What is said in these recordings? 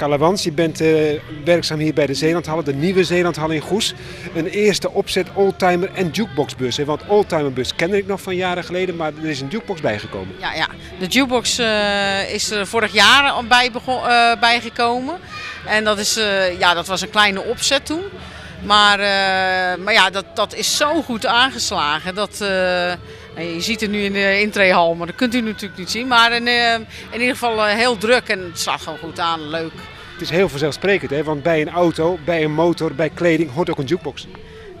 Je bent eh, werkzaam hier bij de Zeelandhallen, de nieuwe Zeelandhal in Goes. Een eerste opzet oldtimer en jukeboxbus. Hè? Want oldtimerbus kende ik nog van jaren geleden, maar er is een jukebox bijgekomen. Ja, ja. de jukebox eh, is er vorig jaar bij eh, bijgekomen. En dat, is, ja, dat was een kleine opzet toen. Maar, maar ja, dat, dat is zo goed aangeslagen. Dat, je ziet het nu in de intreehal, maar dat kunt u natuurlijk niet zien. Maar in, eh, in ieder geval eh, heel druk en het slaat gewoon goed aan. Leuk. Het is heel vanzelfsprekend, hè? want bij een auto, bij een motor, bij kleding hoort ook een jukebox.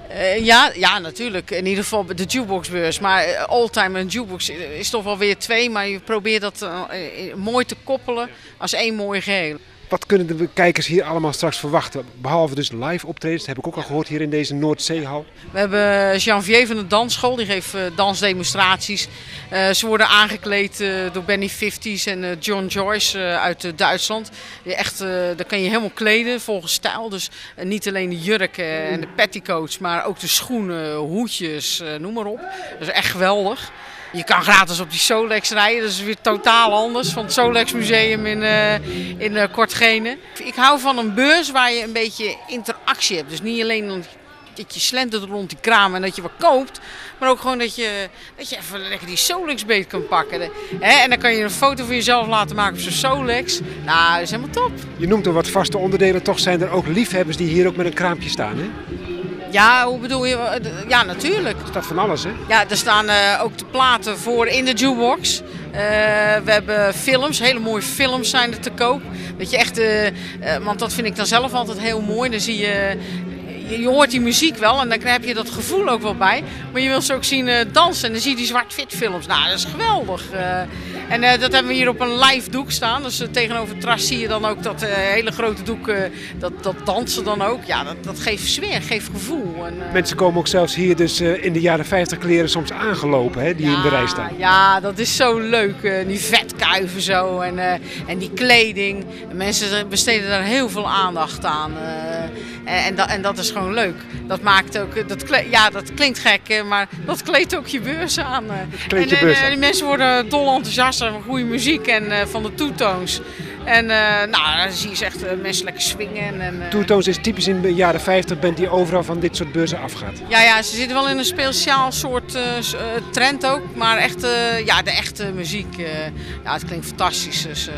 Eh, ja, ja, natuurlijk. In ieder geval de jukeboxbeurs. Maar oldtimer en jukebox is toch wel weer twee. Maar je probeert dat mooi te koppelen als één mooi geheel. Wat kunnen de kijkers hier allemaal straks verwachten? Behalve dus live optredens, dat heb ik ook al gehoord hier in deze Noordzeehal. We hebben Janvier van de Dansschool, die geeft eh, dansdemonstraties. Eh, ze worden aangekleed eh, door Benny Fifties en John Joyce uit Duitsland. Echt, daar kan je helemaal kleden volgens stijl. Dus niet alleen de jurken en de petticoats, maar ook de schoenen, hoedjes, noem maar op. Dat is echt geweldig. Je kan gratis op die Solex rijden, dat is weer totaal anders van het Solex Museum in, eh in eh, Kortgene. Ik hou van een beurs waar je een beetje interactie hebt. Dus niet alleen dat je slentert rond die kraam en dat je wat koopt, maar ook gewoon dat je, dat je even lekker die Solex beet kan pakken. Hè, en dan kan je een foto van jezelf laten maken op zo'n Solex. Nou, dat is helemaal top. Je noemt er wat vaste onderdelen, toch zijn er ook liefhebbers die hier ook met een kraampje staan. Hè? Ja, hoe bedoel je? Eh, Ja, natuurlijk. Er staat van alles, hè? Ja, er staan eh, ook de platen voor in de jukebox. Eh, we hebben films, hele mooie films zijn er te koop. Dat je echt, eh, want dat vind ik dan zelf altijd heel mooi. Dan zie je, je, je hoort die muziek wel en dan heb je dat gevoel ook wel bij. Maar je wil ze ook zien eh, dansen en dan zie je die zwart-wit films. Nou, dat is geweldig. Eh, en eh, dat hebben we hier op een live doek staan. Dus tegenover het terras zie je dan ook dat hele grote doek, dat, dat dansen dan ook. Ja, dat, dat geeft sfeer, geeft gevoel. En, Mensen komen ook zelfs hier dus in de jaren 50 kleren soms aangelopen, hè, die in de rij staan. Ja, dat is zo leuk. die vetkuiven zo en, en die kleding. En mensen besteden daar heel veel aandacht aan. En, en, dat, en dat is gewoon leuk. Dat maakt ook, eh, dat ja, dat klinkt gek, eh, maar dat kleedt ook je beurs aan. eh. kleedt je en, beurs en, aan. die mensen worden dol enthousiast van goede muziek en eh, van de toetoons. En eh, nou, dan zie je ze echt eh, mensen lekker swingen. En, eh, Toetoons is typisch in de jaren 50 bent die overal van dit soort beurzen afgaat. ja, ja, ze zitten wel in een speciaal soort eh, eh, trend ook. Maar echt, eh, ja, de echte muziek, eh, ja, het klinkt fantastisch. Dus, eh,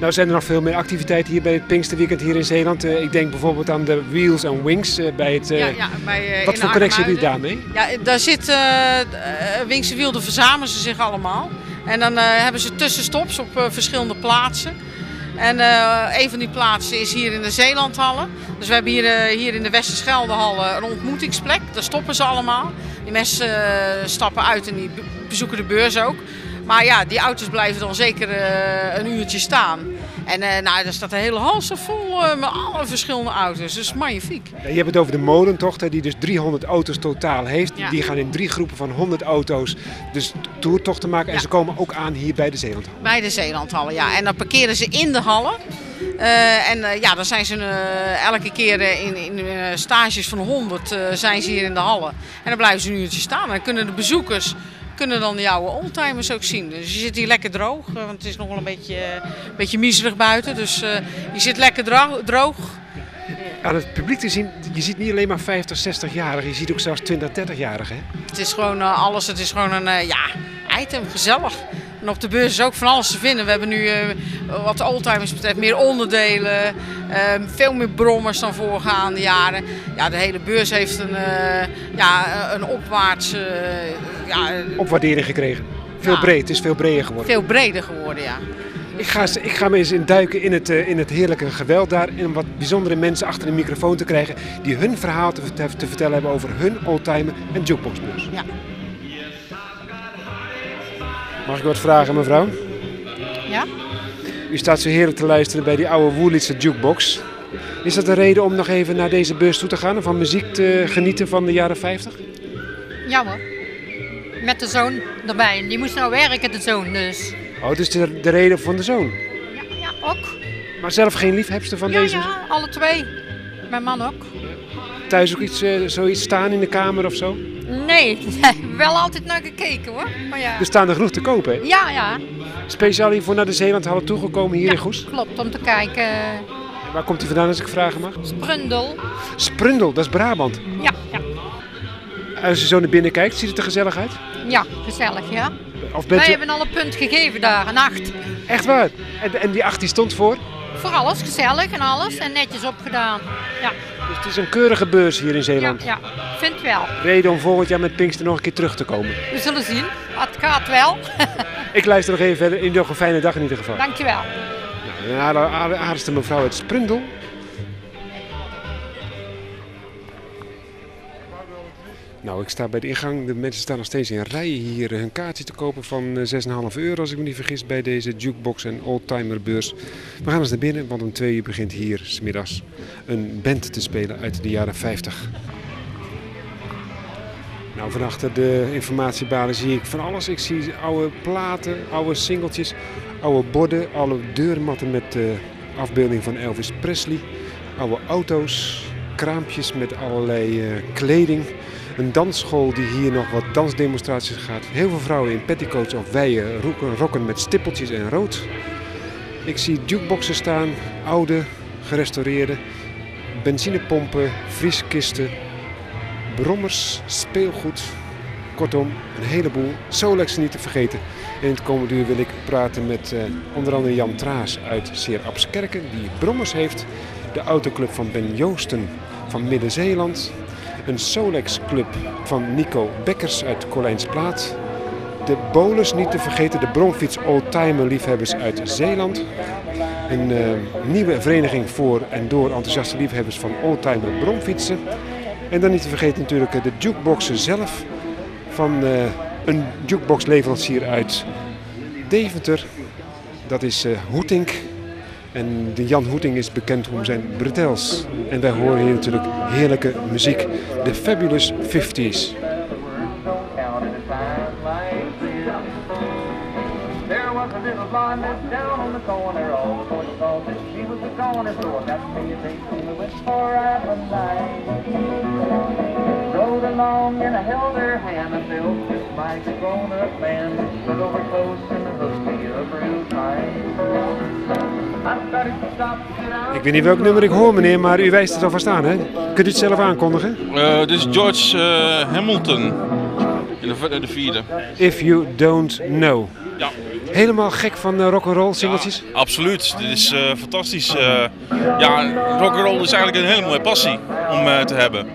Nou zijn er nog veel meer activiteiten hier bij het Pinksterweekend hier in Zeeland. Eh, ik denk bijvoorbeeld aan de Wheels and Wings eh, bij het... eh, ja, ja, bij, wat voor connectie jullie Arnhemuiden. daarmee? Ja, daar zit eh uh, Wingse Wiel, verzamelen ze zich allemaal. En dan hebben ze tussenstops op verschillende plaatsen. En een van die plaatsen is hier in de Zeelandhallen. Dus we hebben hier, hier in de Westerscheldehallen een ontmoetingsplek. Daar stoppen ze allemaal. Die mensen stappen uit en die be- bezoeken de beurs ook. Maar ja, die auto's blijven dan zeker eh, een uurtje staan. En eh nou, daar staat de hele hal zo vol eh, met alle verschillende auto's. Dus magnifiek. Ja, je hebt het over de molentocht, hè, die dus 300 auto's totaal heeft. Ja. Die gaan in drie groepen van 100 auto's dus toertochten maken. En Ja. ze komen ook aan hier bij de Zeelandhal. Bij de Zeelandhallen, ja. En dan parkeren ze in de hallen. En ja, dan zijn ze elke keer in, in stages van 100 eh, zijn ze hier in de hallen. En dan blijven ze een uurtje staan. En dan kunnen de bezoekers kunnen dan de oude oldtimers ook zien. Dus je zit hier lekker droog, eh, want het is nog wel een beetje, eh, een beetje miserig buiten. Dus eh, je zit lekker droog. Aan het publiek te zien, je ziet niet alleen maar 50, 60-jarigen. Je ziet ook zelfs 20, 30-jarigen. Het is gewoon alles, het is gewoon een ja, item, gezellig. En op de beurs is ook van alles te vinden. We hebben nu eh, wat oldtimers betreft meer onderdelen, eh, veel meer brommers dan voorgaande jaren. Ja, de hele beurs heeft een, eh, ja, een opwaarts, ja, Opwaardering gekregen. Veel Ja. breed, het is veel breder geworden. veel breder geworden, ja. Ik ga, ik ga me eens induiken in het, in het heerlijke geweld daar. En wat bijzondere mensen achter de microfoon te krijgen. Die hun verhaal te, te vertellen hebben over hun oldtimer en jukeboxbeurs. Ja. Mag ik wat vragen mevrouw? Ja? U staat zo heerlijk te luisteren bij die oude Woerlitse jukebox. Is dat een reden om nog even naar deze beurs toe te gaan en van muziek te genieten van de jaren 50? Ja hoor. Met de zoon erbij. Die moest nou werken, de zoon dus. Oh, dus de, de reden van de zoon. Ja, ja ook. Maar zelf geen liefhebster van Ja, deze? ja, alle twee. Mijn man ook. Thuis ook iets, eh, zoiets staan in de kamer of zo? Nee, wel altijd naar gekeken hoor. Maar ja. Er staan er genoeg te kopen. Hè? Ja, ja. Speciaal hiervoor naar de Zeelandhallen toegekomen hier ja, in Goes. Klopt, om te kijken. Waar komt hij vandaan als ik vragen mag? Sprundel. Sprundel, dat is Brabant. Ja, ja. Als je zo naar binnen kijkt, ziet het er gezellig uit? Ja, gezellig, ja. Of Wij hebben al een punt gegeven daar, een acht. Echt waar? En, en die 8 die stond voor? Voor alles, gezellig en alles. En netjes opgedaan. Ja, Dus het is een keurige beurs hier in ja, Zeeland. ja. Vind wel. Reden om volgend jaar met Pinkster nog een keer terug te komen. We zullen zien. Het gaat wel. Ik luister nog even verder. Nog een fijne dag in ieder geval. Dankjewel. Nou, een aardige- aardigste mevrouw uit Sprundel. Nou, ik sta bij de ingang. De mensen staan nog steeds in rijen hier hun kaartje te kopen van eh, 6,5 euro, als ik me niet vergis, bij deze jukebox en oldtimer beurs. We gaan eens naar binnen, want om twee uur begint hier 's middags een band te spelen uit de jaren 50. Nou, van achter de informatiebalen zie ik van alles. Ik zie oude platen, oude singeltjes, oude borden, oude deurmatten met de afbeelding van Elvis Presley, oude auto's, kraampjes met allerlei eh, kleding. Een dansschool die hier nog wat dansdemonstraties gaat. Heel veel vrouwen in petticoats of wijen, rokken met stippeltjes en rood. Ik zie jukeboxen staan, oude, gerestaureerde, benzinepompen, vrieskisten, brommers, speelgoed. Kortom, een heleboel. Solex niet te vergeten. In het komende uur wil ik praten met eh, onder andere Jan Traas uit Seer Abskerken, die brommers heeft. De autoclub van Ben Joosten van Midden-Zeeland. Een Solex club van Nico Bekkers uit Colijnsplaat. De Bolus niet te vergeten, de bromfiets oldtimer liefhebbers uit Zeeland. Een eh, nieuwe vereniging voor en door enthousiaste liefhebbers van oldtimer bromfietsen. En dan niet te vergeten natuurlijk eh, de jukeboxen zelf van eh, een jukeboxleverancier uit Deventer. Dat is eh Hoetink. En de Jan Hoeting is bekend om zijn bretels. En wij horen hier natuurlijk heerlijke muziek. De Fabulous 50s. counted a time like this. There was a little blonde miss down on the corner, all the boys called that she was the corner, so I got me a date and we went for a night. Rode along and I held her hand, just like a grown-up man. Stood over close and real. Ik weet niet welk nummer ik hoor meneer, maar u wijst het al van staan hè? Kunt u het zelf aankondigen? Eh, dit is George eh, Hamilton in de, vierde. If You Don't Know. Ja, Helemaal gek van uh, rock'n'roll singeltjes? absoluut. Dit is eh, fantastisch. Eh ja, rock'n'roll is eigenlijk een hele mooie passie om eh, te hebben.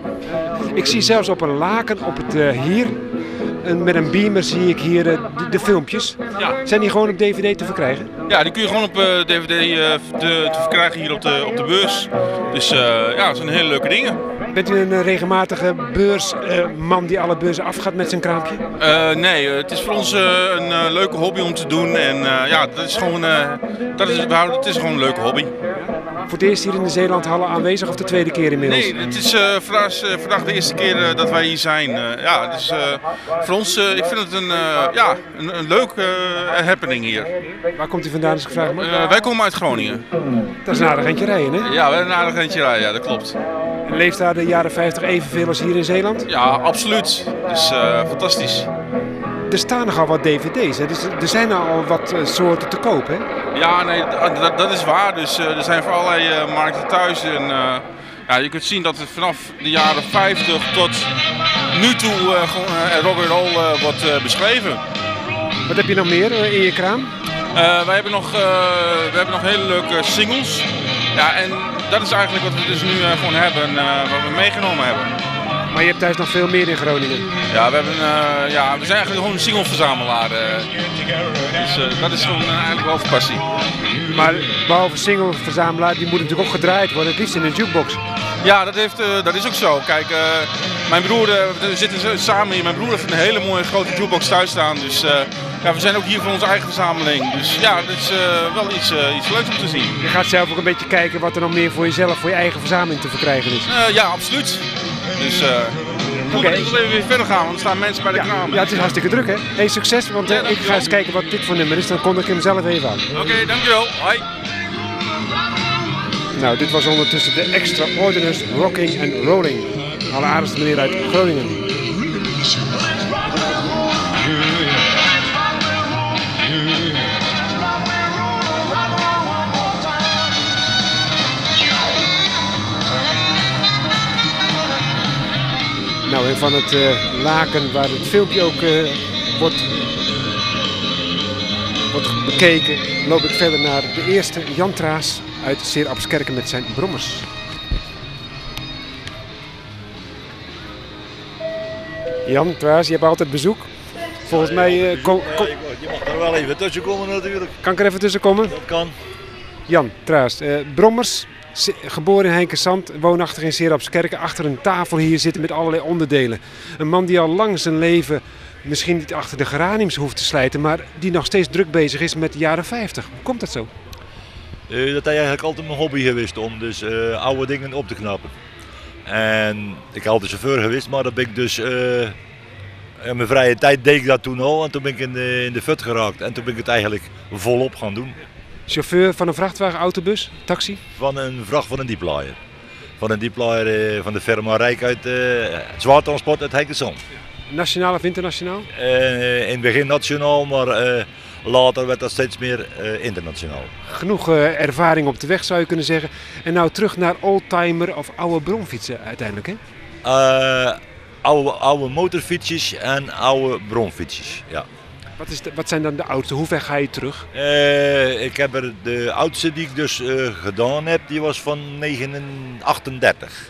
Ik zie zelfs op een laken op het eh, hier, een, met een beamer zie ik hier eh, de, de filmpjes. Ja. Zijn die gewoon op DVD te verkrijgen? ja, die kun je gewoon op eh, DVD eh, te, te verkrijgen hier op de, op de beurs. Dus eh, ja, het zijn hele leuke dingen. Bent u een eh, regelmatige beursman die alle beurzen afgaat met zijn kraampje? Eh, nee, eh, het is voor ons eh, een eh, leuke hobby om te doen. En eh, ja, dat is gewoon, eh, dat is, het is gewoon een leuke hobby. Voor het eerst hier in de Zeelandhallen aanwezig of de tweede keer inmiddels? Nee, het is eh, vandaag, eh, vandaag de eerste keer eh, dat wij hier zijn. Eh, ja, dus eh, voor ons, eh, ik vind het een, eh, ja, een, een leuke eh, happening hier. Waar komt u vandaan als ik vraag? Eh, wij komen uit Groningen. Dat is een aardig eentje rijden hè? Ja, een aardig eentje rijden, ja, dat klopt. Leeft daar de jaren 50 evenveel als hier in Zeeland? Ja, absoluut. Dus eh, fantastisch. Er staan nogal wat dvd's hè? Dus er zijn al wat eh, soorten te koop hè? Ja, nee, d- dat, dat is waar. Dus eh, er zijn voor allerlei markten thuis. En, ja, je kunt zien dat het vanaf de jaren 50 tot nu toe uh, rock'n'roll eh, wordt beschreven. Wat heb je nog meer in je kraam? Wij hebben nog, we hebben nog hele leuke singles. Ja, en dat is eigenlijk wat we dus nu eh, gewoon hebben, eh, wat we meegenomen hebben. Maar je hebt thuis nog veel meer in Groningen. Ja, we, hebben, eh, ja, we zijn eigenlijk gewoon een singleverzamelaar. eh. dus dat is gewoon eigenlijk wel voor passie. Maar behalve single-verzamelaar, die moet natuurlijk ook gedraaid worden. Het liefst in een jukebox. Ja, dat, heeft, eh, dat is ook zo. Kijk, eh, mijn broer, eh, we zitten samen hier. Mijn broer heeft een hele mooie grote jukebox thuis staan. Dus ja, we zijn ook hier voor onze eigen verzameling. Dus ja, dat is wel iets, iets leuks om te zien. Je gaat zelf ook een beetje kijken wat er nog meer voor jezelf, voor je eigen verzameling te verkrijgen is. Ja, absoluut. Dus Oké. ik wil even weer verder gaan, want er staan mensen bij de Ja, kraam. ja, het is hartstikke druk hè. Hey, succes, want Ja, ik ga eens kijken wat dit voor nummer is. Dan kondig ik hem zelf even aan. Oké, dankjewel. Hoi. Nou, dit was ondertussen de Extraordinance rocking and rolling. Alleraardigste meneer uit Groningen. Nou, en van het eh, laken waar het filmpje ook eh, wordt, wordt bekeken, loop ik verder naar de eerste Jantra's uit Seer Abskerken met zijn brommers. Jan Traas, je hebt altijd bezoek. Volgens mij eh, kom- kom- Ja, je mag er wel even tussen komen natuurlijk. kan ik er even tussen komen. Dat kan. Jan Traas, eh, Brommers, geboren in Heinkensand, woonachtig in Serapskerken, achter een tafel hier zitten met allerlei onderdelen. Een man die al lang zijn leven misschien niet achter de geraniums hoeft te slijten, maar die nog steeds druk bezig is met de jaren 50. Hoe komt dat zo? Eh, dat is eigenlijk altijd mijn hobby geweest om dus eh, oude dingen op te knappen. En ik ben altijd chauffeur geweest, maar dat ben ik dus eh, in mijn vrije tijd deed ik dat toen al en toen ben ik in de, in de fut geraakt en toen ben ik het eigenlijk volop gaan doen. Chauffeur van een vrachtwagen, autobus, taxi? Van een vracht van een dieplaaier. Van een dieplaaier van de firma Rijk uit eh zwaartransport uit Heikensand. Nationaal of internationaal? In het begin nationaal, maar later werd dat steeds meer eh, internationaal. Genoeg eh, ervaring op de weg zou je kunnen zeggen. En nou terug naar oldtimer of oude bronfietsen uiteindelijk hè? Eh, oude, oude motorfietsjes en oude bronfietsjes. Ja. Wat, is de- wat zijn dan de oudste? Hoe ver ga je terug? Ik heb er de oudste die ik dus gedaan heb, die was van 1938.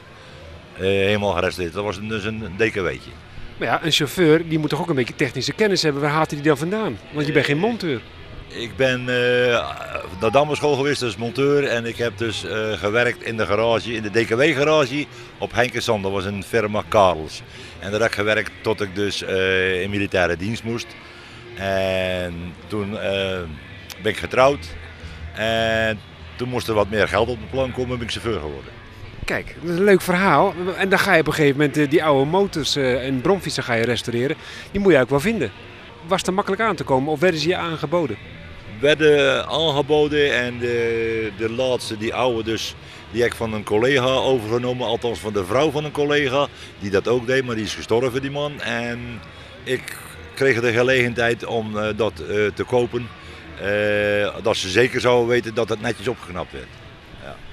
Eh, helemaal gerestaureerd. Dat was dus een DKW'tje. Maar ja, een chauffeur die moet toch ook een beetje technische kennis hebben. Waar haalt hij die dan vandaan? Want je bent geen monteur. Ik ben eh naar Dammerschool geweest als monteur en ik heb dus eh, gewerkt in de garage, in de DKW-garage op Henkensand. Dat was een firma Karels. En daar heb ik gewerkt tot ik dus eh, in militaire dienst moest. En toen eh, ben ik getrouwd. En toen moest er wat meer geld op de plan komen en ben ik chauffeur geworden. Kijk, dat is een leuk verhaal. En dan ga je op een gegeven moment eh, die oude motors eh, en bromfietsen ga je restaureren. Die moet je ook wel vinden. Was het makkelijk aan te komen of werden ze je aangeboden? werden aangeboden en de, de laatste, die oude dus, die heb ik van een collega overgenomen, althans van de vrouw van een collega, die dat ook deed, maar die is gestorven die man. En ik kreeg de gelegenheid om eh, dat te kopen, dat ze zeker zouden weten dat het netjes opgeknapt werd.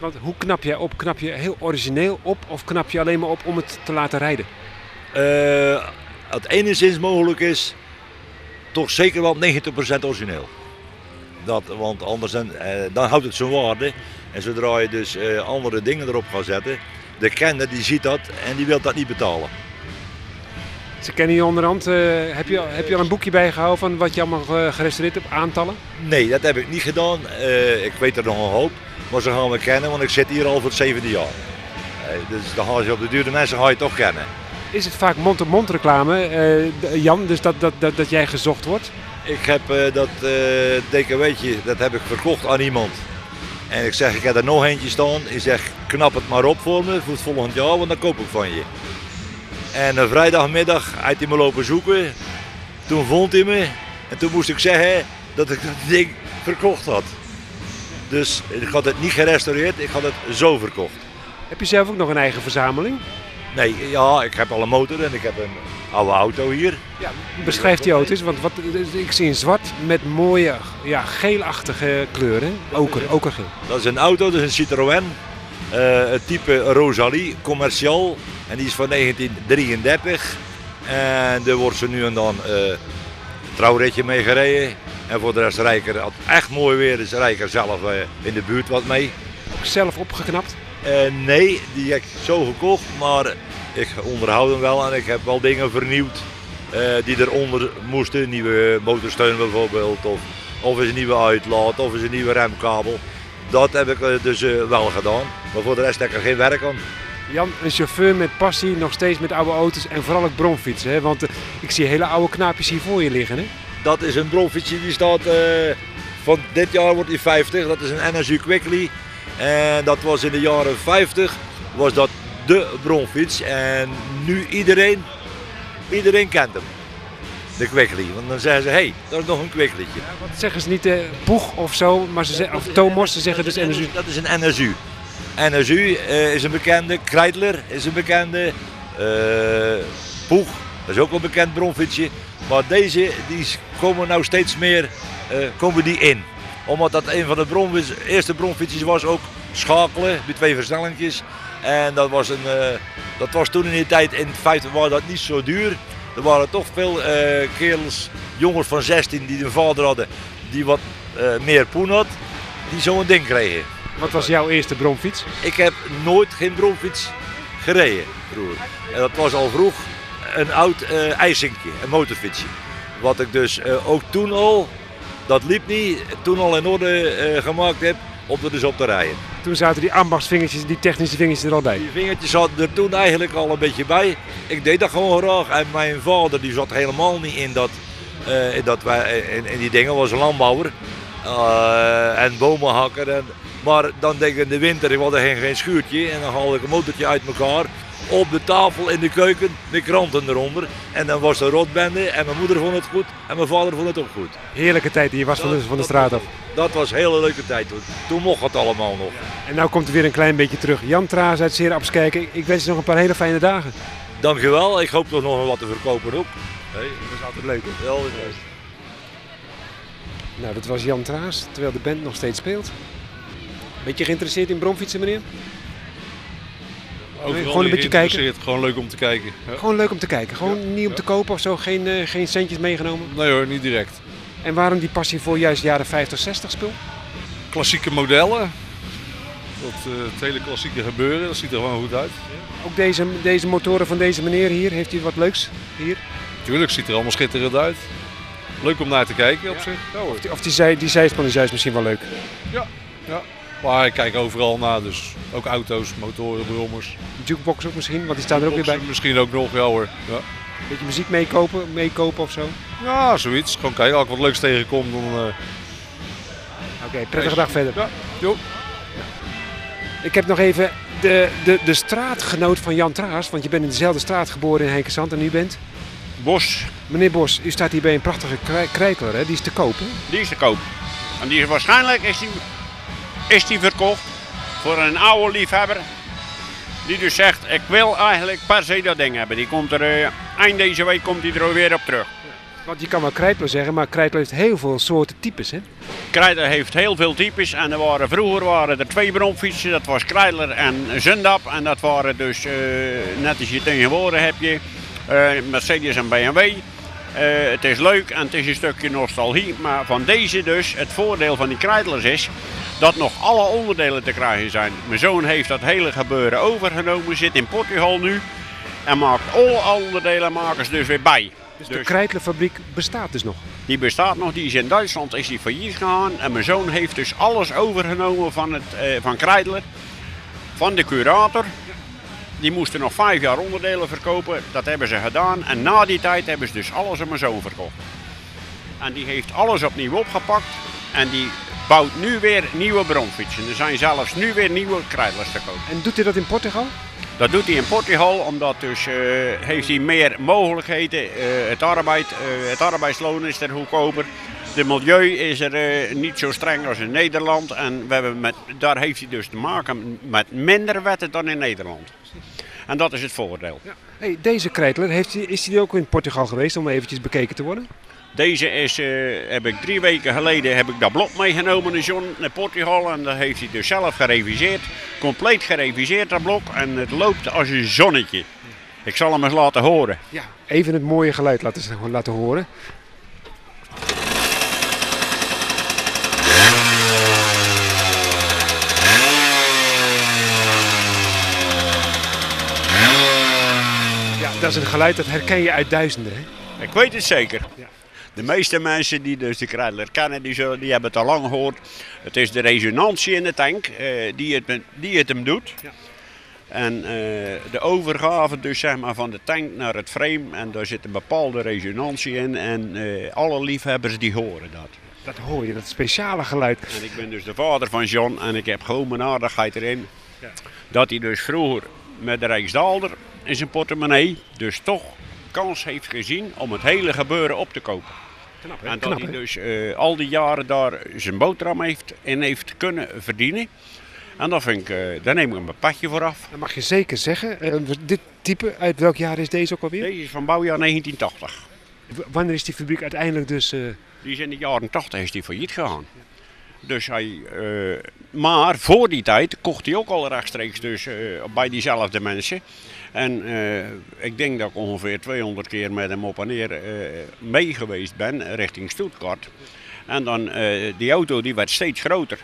Want hoe knap je op? Knap je heel origineel op of knap je alleen maar op om het te laten rijden? Eh, het enigszins mogelijk is, toch zeker wel 90% origineel. Dat, want anders dan, eh, dan houdt het zijn waarde. En zodra je dus eh, andere dingen erop gaat zetten, de kenner die ziet dat en die wil dat niet betalen. Ze kennen je onderhand. heb, je, heb je al een boekje bijgehouden van wat je allemaal gerestaureerd hebt? Aantallen? Nee, dat heb ik niet gedaan. Ik weet er nog een hoop. Maar ze gaan me kennen, want ik zit hier al voor het zevende jaar. Eh, dus dan gaan ze op de duur de mensen ga je toch kennen. Is het vaak mond-op-mond reclame, eh, Jan, dus dat, dat, dat, dat jij gezocht wordt? Ik heb eh, dat eh DKW'tje, dat heb ik verkocht aan iemand. En ik zeg, ik heb er nog eentje staan. Ik zeg, knap het maar op voor me voor het volgend jaar, want dan koop ik van je. En een vrijdagmiddag uit hij me lopen zoeken. Toen vond hij me. En toen moest ik zeggen dat ik dat ding verkocht had. Dus ik had het niet gerestaureerd, ik had het zo verkocht. Heb je zelf ook nog een eigen verzameling? Nee, ja, ik heb al een motor en ik heb een oude auto hier. Ja, beschrijf die auto's, want wat, ik zie een zwart met mooie ja, geelachtige kleuren. Oker, okergeel. Dat is een auto, dat is een Citroën. eh, het type Rosalie, commercial. En die is van 1933. En daar wordt ze nu en dan eh, een trouwritje mee gereden. En voor de rest Rijker, als het echt mooi weer is, Rijker zelf eh, in de buurt wat mee. Ook zelf opgeknapt. Eh, nee, die heb ik zo gekocht, maar ik onderhoud hem wel en ik heb wel dingen vernieuwd eh, die eronder moesten. Nieuwe motorsteun bijvoorbeeld, of, of is een nieuwe uitlaat, of is een nieuwe remkabel. Dat heb ik dus wel gedaan, maar voor de rest heb ik er geen werk aan. Jan, een chauffeur met passie, nog steeds met oude auto's en vooral ook bromfietsen. Hè? Want ik zie hele oude knaapjes hier voor je liggen. Hè? Dat is een bronfietsje die staat eh, van dit jaar wordt hij 50. Dat is een NSU Quickly. En dat was in de jaren 50 was dat de bronfiets. En nu iedereen, iedereen kent hem. De Quickly. Want dan zeggen ze, hé, hey, dat is nog een Quicklytje. Wat zeggen ze niet, eh Poeg of zo, maar ze zeggen, of Tomos, ze zeggen dus NSU. Dat is een NSU. NSU eh, is een bekende, Kreidler is een bekende, eh Poeg, dat is ook een bekend bronfietsje. Maar deze die komen nou steeds meer eh, komen die in. Omdat dat een van de bronfiets, eerste bronfietsjes was ook schakelen met twee versnellingjes. En dat was, een, eh, dat was toen in die tijd, in feite was dat niet zo duur. Er waren toch veel eh, kerels, jongens van 16 die een vader hadden die wat meer poen had, die zo'n ding kregen. Wat was jouw eerste bromfiets? Ik heb nooit geen bromfiets gereden vroeger. En dat was al vroeg een oud eh ijsinkje, een motorfietsje. Wat ik dus eh, ook toen al, dat liep niet, toen al in orde eh, gemaakt heb om er dus op te rijden. Toen zaten die ambachtsvingertjes, die technische vingertjes er al bij. Die vingertjes zaten er toen eigenlijk al een beetje bij. Ik deed dat gewoon graag. En mijn vader die zat helemaal niet in, dat, eh, in, dat, wij- in, in die dingen, was een landbouwer. En bomenhakker. En, maar dan denk ik in de winter, ik had er geen, geen schuurtje. En dan haalde ik een motortje uit elkaar. Op de tafel in de keuken, met kranten eronder. En dan was er rotbende. En mijn moeder vond het goed. En mijn vader vond het ook goed. Heerlijke tijd die je was van de, van de straat af. Dat was een hele leuke tijd toen. Toen mocht het allemaal nog. En nu komt er weer een klein beetje terug. Jan Traas uit Zeer kijken. Ik, ik wens je nog een paar hele fijne dagen. Dankjewel. Ik hoop toch nog wat te verkopen ook. Dat is altijd leuk. Ja, is best. Nou, dat was Jan Traas, terwijl de band nog steeds speelt. Beetje geïnteresseerd in bromfietsen, meneer? Gewoon een beetje kijken. Gewoon leuk om te kijken. Ja. Gewoon leuk om te kijken. Gewoon niet om te kopen of zo. Geen, eh, geen centjes meegenomen. Nee hoor, niet direct. En waarom die passie voor juist jaren 50, 60 spul? Klassieke modellen. Dat, eh, het hele klassieke gebeuren, dat ziet er gewoon goed uit. Ook deze, deze motoren van deze meneer hier, heeft hij wat leuks hier? Tuurlijk, ziet er allemaal schitterend uit. Leuk om naar te kijken op zich. Ja. Of die, of die, zij, die zijspan is juist misschien wel leuk. ja. Maar ik kijk overal naar, dus ook auto's, motoren, brommers. Jukebox ook misschien, want die staan er ook weer bij. Misschien ook nog, ja hoor. Ja, Beetje muziek meekopen, meekopen of zo. Oké, ja zoiets. Gewoon kijken, als ik wat leuks tegenkom, dan... eh, prettige dag verder. Ja, joh. Ik heb nog even de, de, de straatgenoot van Jan Traas, want je bent in dezelfde straat geboren in Henkensand en u bent? Bos, Meneer Bos, u staat hier bij een prachtige krij- krijkler, hè? die is te kopen. die is te koop. En die is waarschijnlijk is die, is die verkocht voor een oude liefhebber. Die dus zegt, ik wil eigenlijk per se dat ding hebben. Die komt er, eh, eind deze week komt hij er weer op terug. Want je kan wel krijtler zeggen, maar krijtler heeft heel veel soorten types. Hè? Krijtler heeft heel veel types en er waren, vroeger waren er twee bromfietsen. Dat was Krijtler en Zundap. En dat waren dus, eh, net als je tegenwoordig heb je, eh, Mercedes en BMW. Het is leuk en het is een stukje nostalgie. Maar van deze dus, het voordeel van die Krijtlers is dat nog alle onderdelen te krijgen zijn. Mijn zoon heeft dat hele gebeuren overgenomen, zit in Portugal nu. En maakt alle onderdelen maken ze dus weer bij. Dus de krijtlerfabriek bestaat dus nog. Die bestaat nog, die is in Duitsland is die failliet gegaan. En mijn zoon heeft dus alles overgenomen van, het, eh, van Kreidler. Van de curator. Die moesten nog vijf jaar onderdelen verkopen. Dat hebben ze gedaan. En na die tijd hebben ze dus alles aan mijn zoon verkocht. En die heeft alles opnieuw opgepakt. En die bouwt nu weer nieuwe bromfietsen. Er zijn zelfs nu weer nieuwe Kreidlers te kopen. En doet hij dat in Portugal? Dat doet hij in Portugal, omdat dus, eh, heeft hij meer mogelijkheden. Eh, het, arbeid, eh, het arbeidsloon is er goedkoper. De milieu is er niet zo streng als in Nederland. En we hebben met, daar heeft hij dus te maken met minder wetten dan in Nederland. En dat is het voordeel. Hey, deze krijtler, heeft hij, is hij ook in Portugal geweest om eventjes bekeken te worden? Deze is, eh, heb ik drie weken geleden heb ik dat blok meegenomen naar John naar Portugal. En dat heeft hij dus zelf gereviseerd. Compleet gereviseerd dat blok. En het loopt als een zonnetje. Ik zal hem eens laten horen. Ja. Even het mooie geluid laten, laten horen. Ja, dat is een geluid dat herken je uit duizenden. Hè? Ik weet het zeker. De meeste mensen die dus de Kreidler kennen, die, zullen, die hebben het al lang gehoord. Het is de resonantie in de tank eh, die, het, die het hem doet. En eh, de overgave dus zeg maar, van de tank naar het frame. En daar zit een bepaalde resonantie in. En eh, alle liefhebbers die horen dat. Dat hoor je, dat speciale geluid. En ik ben dus de vader van John en ik heb gewoon mijn aardigheid erin. Dat hij dus vroeger met de Rijksdaalder in zijn portemonnee dus toch kans heeft gezien om het hele gebeuren op te kopen. Knap, hè? En dat Knap, hij dus eh, al die jaren daar zijn boterham heeft, in heeft kunnen verdienen. En dat vind ik, eh, daar neem ik een padje voor af. Dat mag je zeker zeggen. Eh, dit type, uit welk jaar is deze ook alweer? Deze is van bouwjaar 1980. W- Wanneer is die fabriek uiteindelijk dus... Die is in de jaren 80 is die failliet gegaan. Dus hij, maar voor die tijd kocht hij ook al rechtstreeks dus, bij diezelfde mensen. En eh, ik denk dat ik ongeveer 200 keer met hem op en neer eh, mee geweest ben richting Stuttgart. En dan, eh, die auto die werd steeds groter.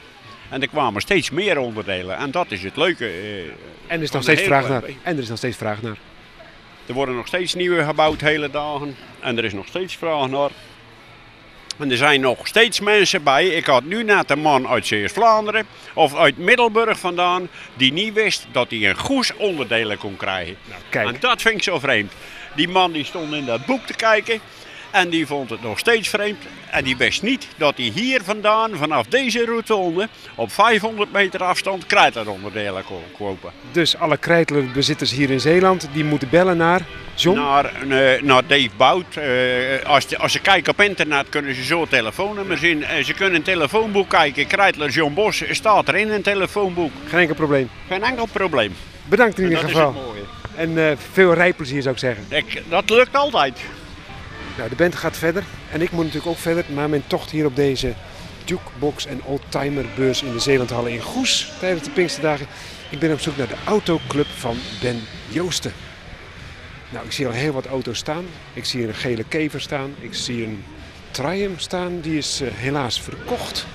En er kwamen steeds meer onderdelen. En dat is het leuke. eh, En er is nog steeds vraag naar. En er is nog steeds vraag naar. Er worden nog steeds nieuwe gebouwd hele dagen. En er is nog steeds vraag naar. En er zijn nog steeds mensen bij. Ik had nu net een man uit Zeeuws-Vlaanderen of uit Middelburg vandaan. die niet wist dat hij een goes onderdelen kon krijgen. Kijk, En dat vind ik zo vreemd. Die man die stond in dat boek te kijken. En die vond het nog steeds vreemd. En die wist niet dat hij hier vandaan, vanaf deze rotonde, op 500 meter afstand krijtonderdelen kon kopen. dus alle krijtlerbezitters hier in Zeeland, die moeten bellen naar John. Naar, eh, naar Dave Bout. Eh, als, de- als ze kijken op internet kunnen ze zo telefoonnummer zien. Eh, ze kunnen een telefoonboek kijken. Krijtler John Bos staat er in een telefoonboek. Geen enkel probleem. Geen enkel probleem. Bedankt in ieder dat is het geval. En veel rijplezier zou ik zeggen. Ik, dat lukt altijd. Nou, de band gaat verder en ik moet natuurlijk ook verder. Maar mijn tocht hier op deze jukebox en oldtimer beurs in de Zeelandhallen in Goes tijdens de Pinksterdagen. Ik ben op zoek naar de autoclub van Ben Joosten. Nou, ik zie al heel wat auto's staan. Ik zie een gele kever staan. Ik zie een Triumph staan. Die is eh, helaas verkocht.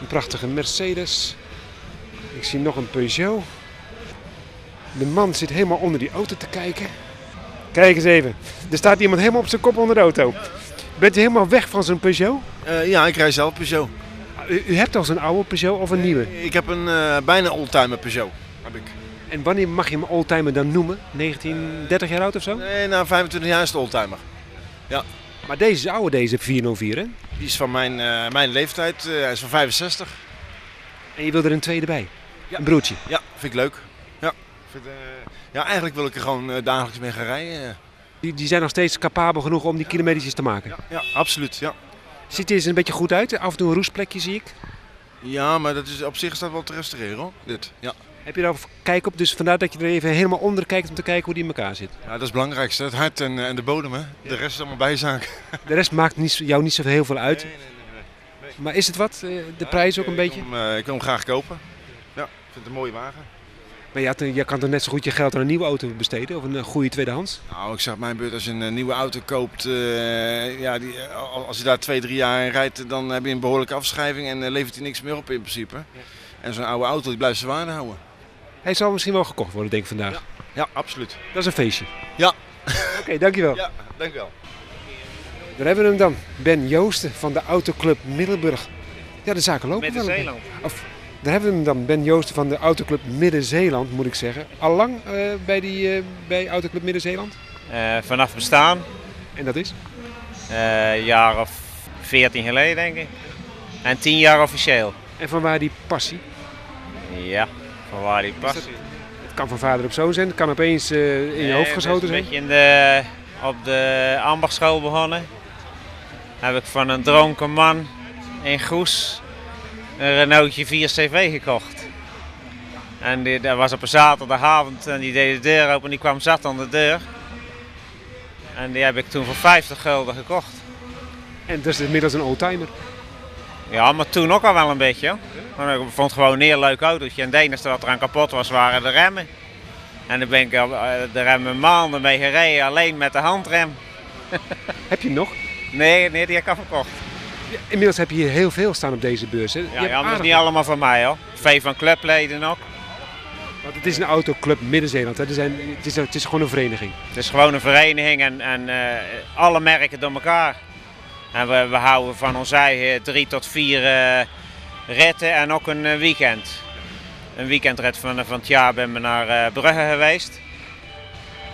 Een prachtige Mercedes. Ik zie nog een Peugeot. De man zit helemaal onder die auto te kijken. Kijk eens even. Er staat iemand helemaal op zijn kop onder de auto. Bent u helemaal weg van zijn Peugeot? Eh, ja, ik rij zelf Peugeot. U, u hebt al zo'n oude Peugeot of een nieuwe? Ik heb een eh, bijna oldtimer Peugeot. Heb ik. En wanneer mag je hem oldtimer dan noemen? 19, 30 jaar oud of zo? Nee, na 25 jaar is het oldtimer. Maar deze is oude, deze 404 hè? Die is van mijn, eh, mijn leeftijd. eh, hij is van 65. En je wil er een tweede bij? Een broertje? Ja, vind ik leuk. Ja, vind, eh, ja eigenlijk wil ik er gewoon eh, dagelijks mee gaan rijden. Die, die zijn nog steeds capabel genoeg om die kilometers te maken. Ja, absoluut. Ja. Ziet er een beetje goed uit? Af en toe een roestplekje zie ik. ja, maar dat is, op zich dat wel te restaureren hoor. Dit. Ja. Heb je daar kijk op? Dus vandaar dat je er even helemaal onder kijkt om te kijken hoe die in elkaar zit. ja, dat is het belangrijkste. Het hart en, eh, en de bodem. Hè. De rest is allemaal bijzaak. De rest maakt niet, jou niet zo heel veel uit. Maar is het wat? eh, De prijs ook een beetje? Ik wil, hem, ik wil hem graag kopen. Ja, ik vind het een mooie wagen. Maar je, had, je kan toch net zo goed je geld aan een nieuwe auto besteden? Of een eh, goede tweedehands? Nou, ik zeg op mijn beurt, als je een eh, nieuwe auto koopt, eh, ja, die, al- als je daar twee, drie jaar in rijdt, dan heb je een behoorlijke afschrijving en levert hij niks meer op in principe. En zo'n oude auto die blijft zijn waarde houden. Hij zal misschien wel gekocht worden, denk ik vandaag. Ja, absoluut. Dat is een feestje. Ja. Oké, dankjewel. Ja, dank u wel. Daar hebben we hem dan. Ben Joosten van de Autoclub Middelburg. Ja, de zaken lopen wel. Midden-Zeeland. Of, daar hebben we hem dan. Ben Joosten van de Autoclub Midden-Zeeland, moet ik zeggen. Allang eh bij, die, eh, bij Autoclub Midden-Zeeland? Eh, vanaf bestaan, En dat is? een jaar of 14 geleden denk ik. En 10 jaar officieel. En van waar die passie? Ja, van waar die past. Het kan van vader op zoon zijn. Het kan opeens in je hoofd ik geschoten ben Een zijn. beetje in de, op de ambachtschool begonnen. Heb ik van een dronken man in Goes een Renaultje 4CV gekocht. En die, dat was op een zaterdagavond en die deed de deur open en die kwam zat aan de deur. En die heb ik toen voor 50 gulden gekocht. En dat is inmiddels een oldtimer. Ja, maar toen ook al wel een beetje. Maar ik vond het gewoon een heel leuk autootje. En het enige wat eraan kapot was, waren de remmen. En daar ben ik eh, de remmen maanden mee gereden, alleen met de handrem. Heb je hem nog? Nee, nee, die heb ik al verkocht. Inmiddels heb je hier heel veel staan op deze beurs. Hè? Ja, maar dat is aardig niet allemaal van mij hoor. Vee van clubleden ook. Want het is een autoclub Midden-Zeeland. het, is, het is gewoon een vereniging. Het is gewoon een vereniging en, en eh, alle merken door elkaar. En we, we houden van ons eigen drie tot vier eh ritten en ook een eh, weekend. Een weekendrit van, van het jaar ben we naar Brugge geweest.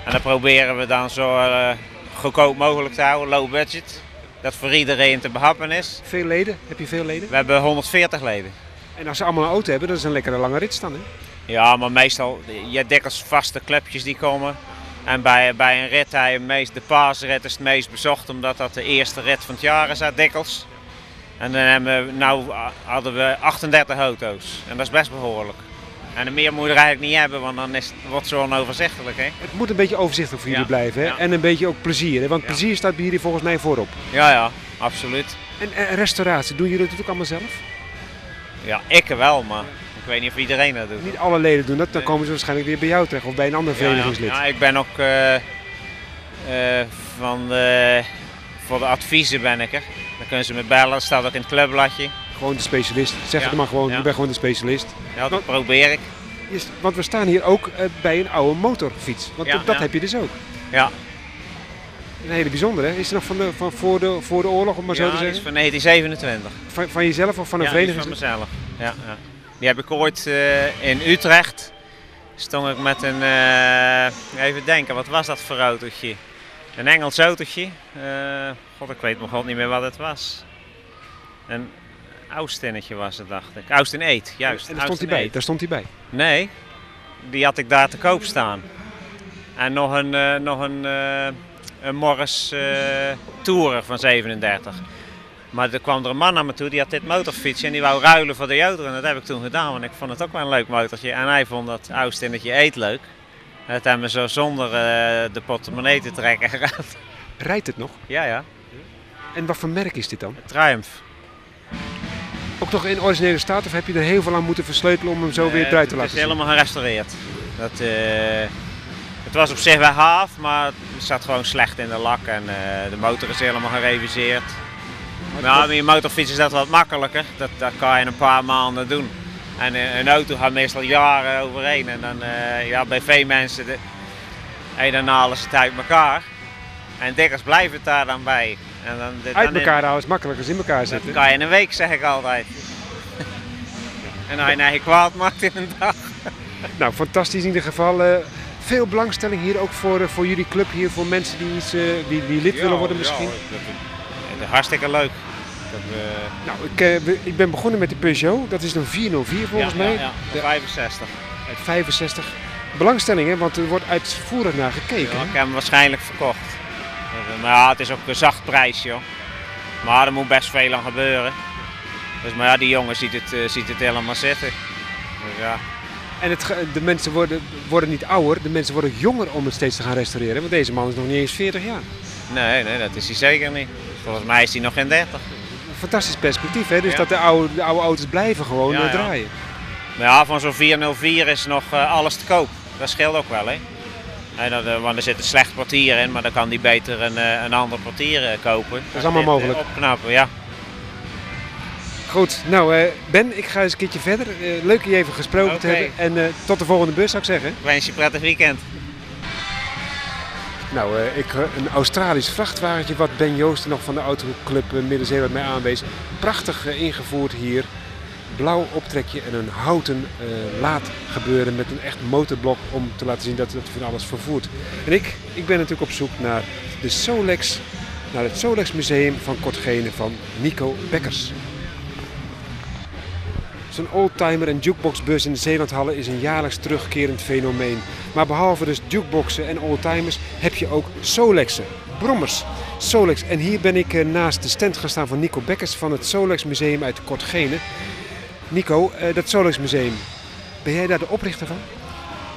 En dan proberen we dan zo goedkoop mogelijk te houden, low budget. Dat voor iedereen te behappen is. Veel leden? Heb je veel leden? We hebben 140 leden. En als ze allemaal een auto hebben, dat is een lekkere lange rit staan. Hè? Ja, maar meestal, je dikwijls vaste clubjes die komen. En bij, bij een rit, hij meest, de paasrit is het meest bezocht, omdat dat de eerste rit van het jaar is uit Dikkels. En dan hebben we, nou hadden we 38 auto's. En dat is best behoorlijk. En meer moet je er eigenlijk niet hebben, want dan is, het- wordt het zo onoverzichtelijk. Hè? Het moet een beetje overzichtelijk voor jullie Ja, blijven. Hè? ja. En een beetje ook plezier. Hè? Want plezier staat bij jullie volgens mij voorop. Ja, ja, absoluut. En, en restauratie, doen jullie dat ook allemaal zelf? Ja, ik wel, maar Ik weet niet of iedereen dat doet. Niet alle leden doen dat, dan komen ze waarschijnlijk weer bij jou terecht of bij een ander verenigingslid. Ja, ik ben ook eh, eh, van de, voor de adviezen ben ik er. Dan kunnen ze me bellen, dat staat ook in het clubbladje. Gewoon de specialist. Zeg Ja, het maar gewoon, ja. je bent gewoon de specialist. Ja, dat probeer ik. St- Want we staan hier ook eh, bij een oude motorfiets. Want Ja, dat ja. heb je dus ook. Ja, Een hele bijzondere. hè? Is er nog van, de, van voor, de, voor de oorlog, om maar zo ja te die is zeggen? van 1927. Van, van jezelf of van een ja, is vereniging? van mezelf. Ja, ja. Die heb ik ooit eh, in Utrecht. Stond ik met een, eh, even denken, wat was dat voor autootje? Een Engels autootje. God, ik weet nog niet meer wat het was. Austinnetje was het, dacht ik. Austin 8, juist. En daar stond hij bij. 8. Daar stond hij bij. Nee, die had ik daar te koop staan. En nog een, eh, nog een, eh, een Morris eh, Tourer van 37. Maar er kwam er een man naar me toe, die had dit motorfietsje en die wou ruilen voor de auto. En dat heb ik toen gedaan, want ik vond het ook wel een leuk motortje. En hij vond dat Austinnetje eet leuk. Het hebben we zo zonder de portemonnee te trekken geraad. Rijdt het nog? Ja, ja. En wat voor merk is dit dan? Triumph. Ook nog in originele staat of heb je er heel veel aan moeten versleutelen om hem zo weer Eh, eruit te het laten is zien? helemaal gerestaureerd. Dat, eh, het was op zich wel haaf, maar het zat gewoon slecht in de lak en eh, de motor is helemaal gereviseerd. Maar met je motorfiets is dat wat makkelijker. Dat, dat kan je in een paar maanden doen. En een auto gaat meestal jaren overheen. En dan, ja, bij veel mensen, de, en dan halen ze het uit elkaar. En dikkers blijven het daar dan bij. En dan, dit- Uit dan in- elkaar houden is makkelijker als in elkaar dat zitten. kan je in een week, zeg ik altijd. en als je nou je kwaad maakt in een dag. Nou, fantastisch in ieder geval. eh, veel belangstelling hier ook voor, eh, voor jullie club hier, voor mensen die, iets, eh, die, die lid willen worden misschien. Dat is hartstikke leuk. Dat, eh, Nou, ik, ik ben begonnen met de Peugeot, dat is een 404 volgens ja, mij. Ja, ja, De- 65. uit 65. Belangstelling hè, want er wordt uitvoerig naar gekeken. Ja, ik heb hem waarschijnlijk verkocht. Eh, Maar ja, het is ook een zacht prijsje joh. Maar er moet best veel aan gebeuren. Dus, maar ja, die jongen ziet het, eh, ziet het helemaal zitten. Dus ja. En het, de mensen worden, worden niet ouder, de mensen worden jonger om het steeds te gaan restaureren. Want deze man is nog niet eens 40 jaar. Nee, nee, dat is hij zeker niet. Volgens mij is hij nog geen 30. Fantastisch perspectief, hè? Dus Ja. dat de oude, de oude auto's blijven gewoon Ja, eh, ja. draaien. Maar ja, van zo'n 404 is nog alles te koop. Dat scheelt ook wel, hè. En dat, eh, want er zit een slecht portier in, maar dan kan die beter een, eh, een ander portier eh, kopen. Dat is allemaal mogelijk. Opknappen, ja. Goed, nou Ben, ik ga eens een keertje verder. Leuk je even gesproken te hebben. En tot de volgende bus zou ik zeggen. Ik wens je een prettig weekend. Nou, ik, een Australisch vrachtwagentje wat Ben Joosten nog van de Autoclub Midden-Zeeland mij aanwees. Prachtig ingevoerd hier. Blauw optrekje en een houten eh, laadgebeuren met een echt motorblok om te laten zien dat het van alles vervoert. En ik, ik ben natuurlijk op zoek naar de Solex, naar het Solex Museum van Kortgene van Nico Bekkers. Zo'n oldtimer en jukeboxbus in de Zeelandhallen is een jaarlijks terugkerend fenomeen. Maar behalve dus jukeboxen en oldtimers heb je ook Solexen, brommers. Solex. En hier ben ik eh, naast de stand gaan staan van Nico Bekkers van het Solex Museum uit Kortgene. Nico, eh, dat Solex Museum, ben jij daar de oprichter van?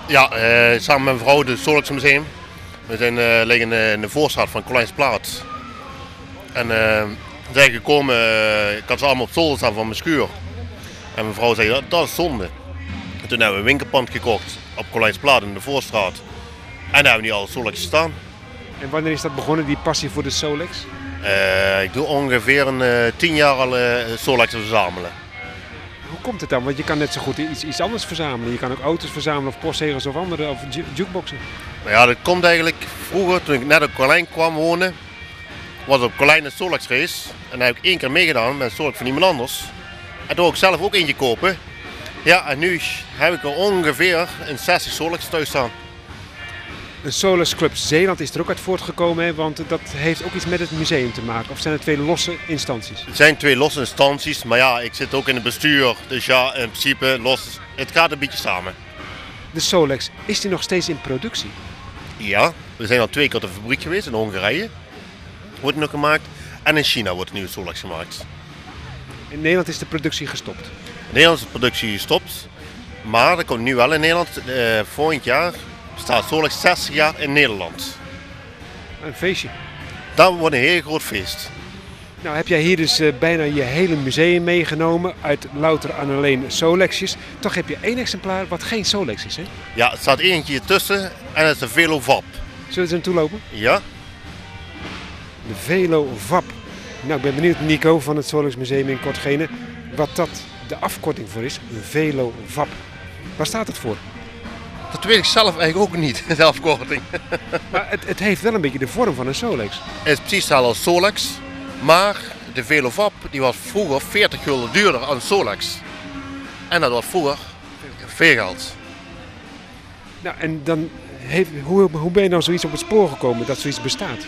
Ja, eh, samen met mijn vrouw, het Solex Museum. We zijn, eh, liggen in de voorstraat van Colijnsplaats. En ze zijn gekomen, ik had ze allemaal op zolder staan van mijn schuur. En mijn vrouw zei, dat, dat is zonde. En toen hebben we een winkelpand gekocht op Colijnsplaat in de voorstraat. En daar hebben we nu al Solex staan. En wanneer is dat begonnen, die passie voor de Solex? Eh, ik doe ongeveer een eh, tien jaar al eh Solex verzamelen. Komt het dan? Want je kan net zo goed iets, iets anders verzamelen. Je kan ook auto's verzamelen of postzegels of andere of ju- jukeboxen. Nou ja, dat komt eigenlijk vroeger, toen ik net op Colijn kwam wonen, was op Colijn een Solex race. En daar heb ik één keer meegedaan met een van iemand anders. En toen ik zelf ook eentje kopen. Ja, en nu heb ik er ongeveer een 60 Solex thuis staan. De Solex Club Zeeland is er ook uit voortgekomen, hè? want dat heeft ook iets met het museum te maken. Of zijn het twee losse instanties? Het zijn twee losse instanties, maar ja, ik zit ook in het bestuur. Dus ja, in principe los, het gaat een beetje samen. De Solex, is die nog steeds in productie? Ja, we zijn al twee keer op de fabriek geweest in Hongarije. Wordt nog gemaakt. En in China wordt een nieuwe Solex gemaakt. In Nederland is de productie gestopt. De Nederlandse productie gestopt. Maar er komt nu wel in Nederland, eh, volgend jaar staat Solex 60 jaar in Nederland. Een feestje. Dat wordt een heel groot feest. Nou heb jij hier dus eh, bijna je hele museum meegenomen uit louter en alleen Solexjes. Toch heb je één exemplaar wat geen Solex is, hè? Ja, er staat eentje tussen en dat is een Velo Vap. Zullen we er naartoe lopen? Ja, De Velo Vap. Nou, ik ben benieuwd, Nico van het Solex Museum in Kortgene, wat dat de afkorting voor is. Een Velo Vap. Waar staat het voor? Dat weet ik zelf eigenlijk ook niet, de afkorting. Maar het, het heeft wel een beetje de vorm van een Solex. Het is precies hetzelfde als Solex, maar de Velo Vap die was vroeger 40 gulden duurder dan Solex. En dat was vroeger veel geld. Nou, en dan heeft, hoe, hoe ben je nou zoiets op het spoor gekomen dat zoiets bestaat?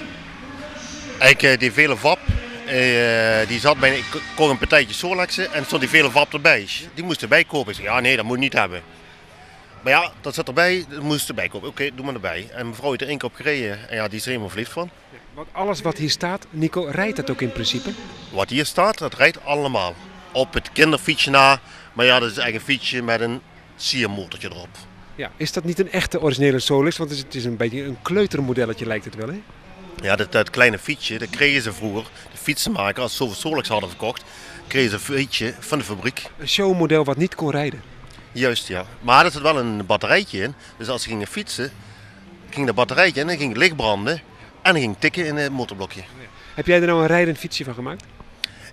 Eigenlijk eh, die Velo Vap, eh, die zat bij, ik kon een partijtje Solexen en stond die Velo Vap erbij. Die moest erbij kopen. Ik zei, ja nee, dat moet je niet hebben. Maar ja, dat zat erbij, dat moest erbij kopen. Oké, doe maar erbij. En mevrouw heeft er één keer op gereden en ja, die is er helemaal verliefd van. Want alles wat hier staat, Nico, rijdt dat ook in principe? Wat hier staat, dat rijdt allemaal. Op het kinderfietsje na, maar ja, dat is eigenlijk een fietsje met een siermotortje erop. Ja. Is dat niet een echte originele Solex? Want het is, een beetje een kleutermodelletje lijkt het wel, hè? Ja, dat, dat kleine fietsje, dat kregen ze vroeger, de fietsenmaker, als ze zoveel Solex hadden verkocht, kregen ze een fietsje van de fabriek. Een showmodel wat niet kon rijden. Juist, ja. Maar er zit wel een batterijtje in. Dus als ze gingen fietsen, ging dat batterijtje en dan ging het licht branden en ging tikken in het motorblokje. Heb jij er nou een rijdend fietsje van gemaakt?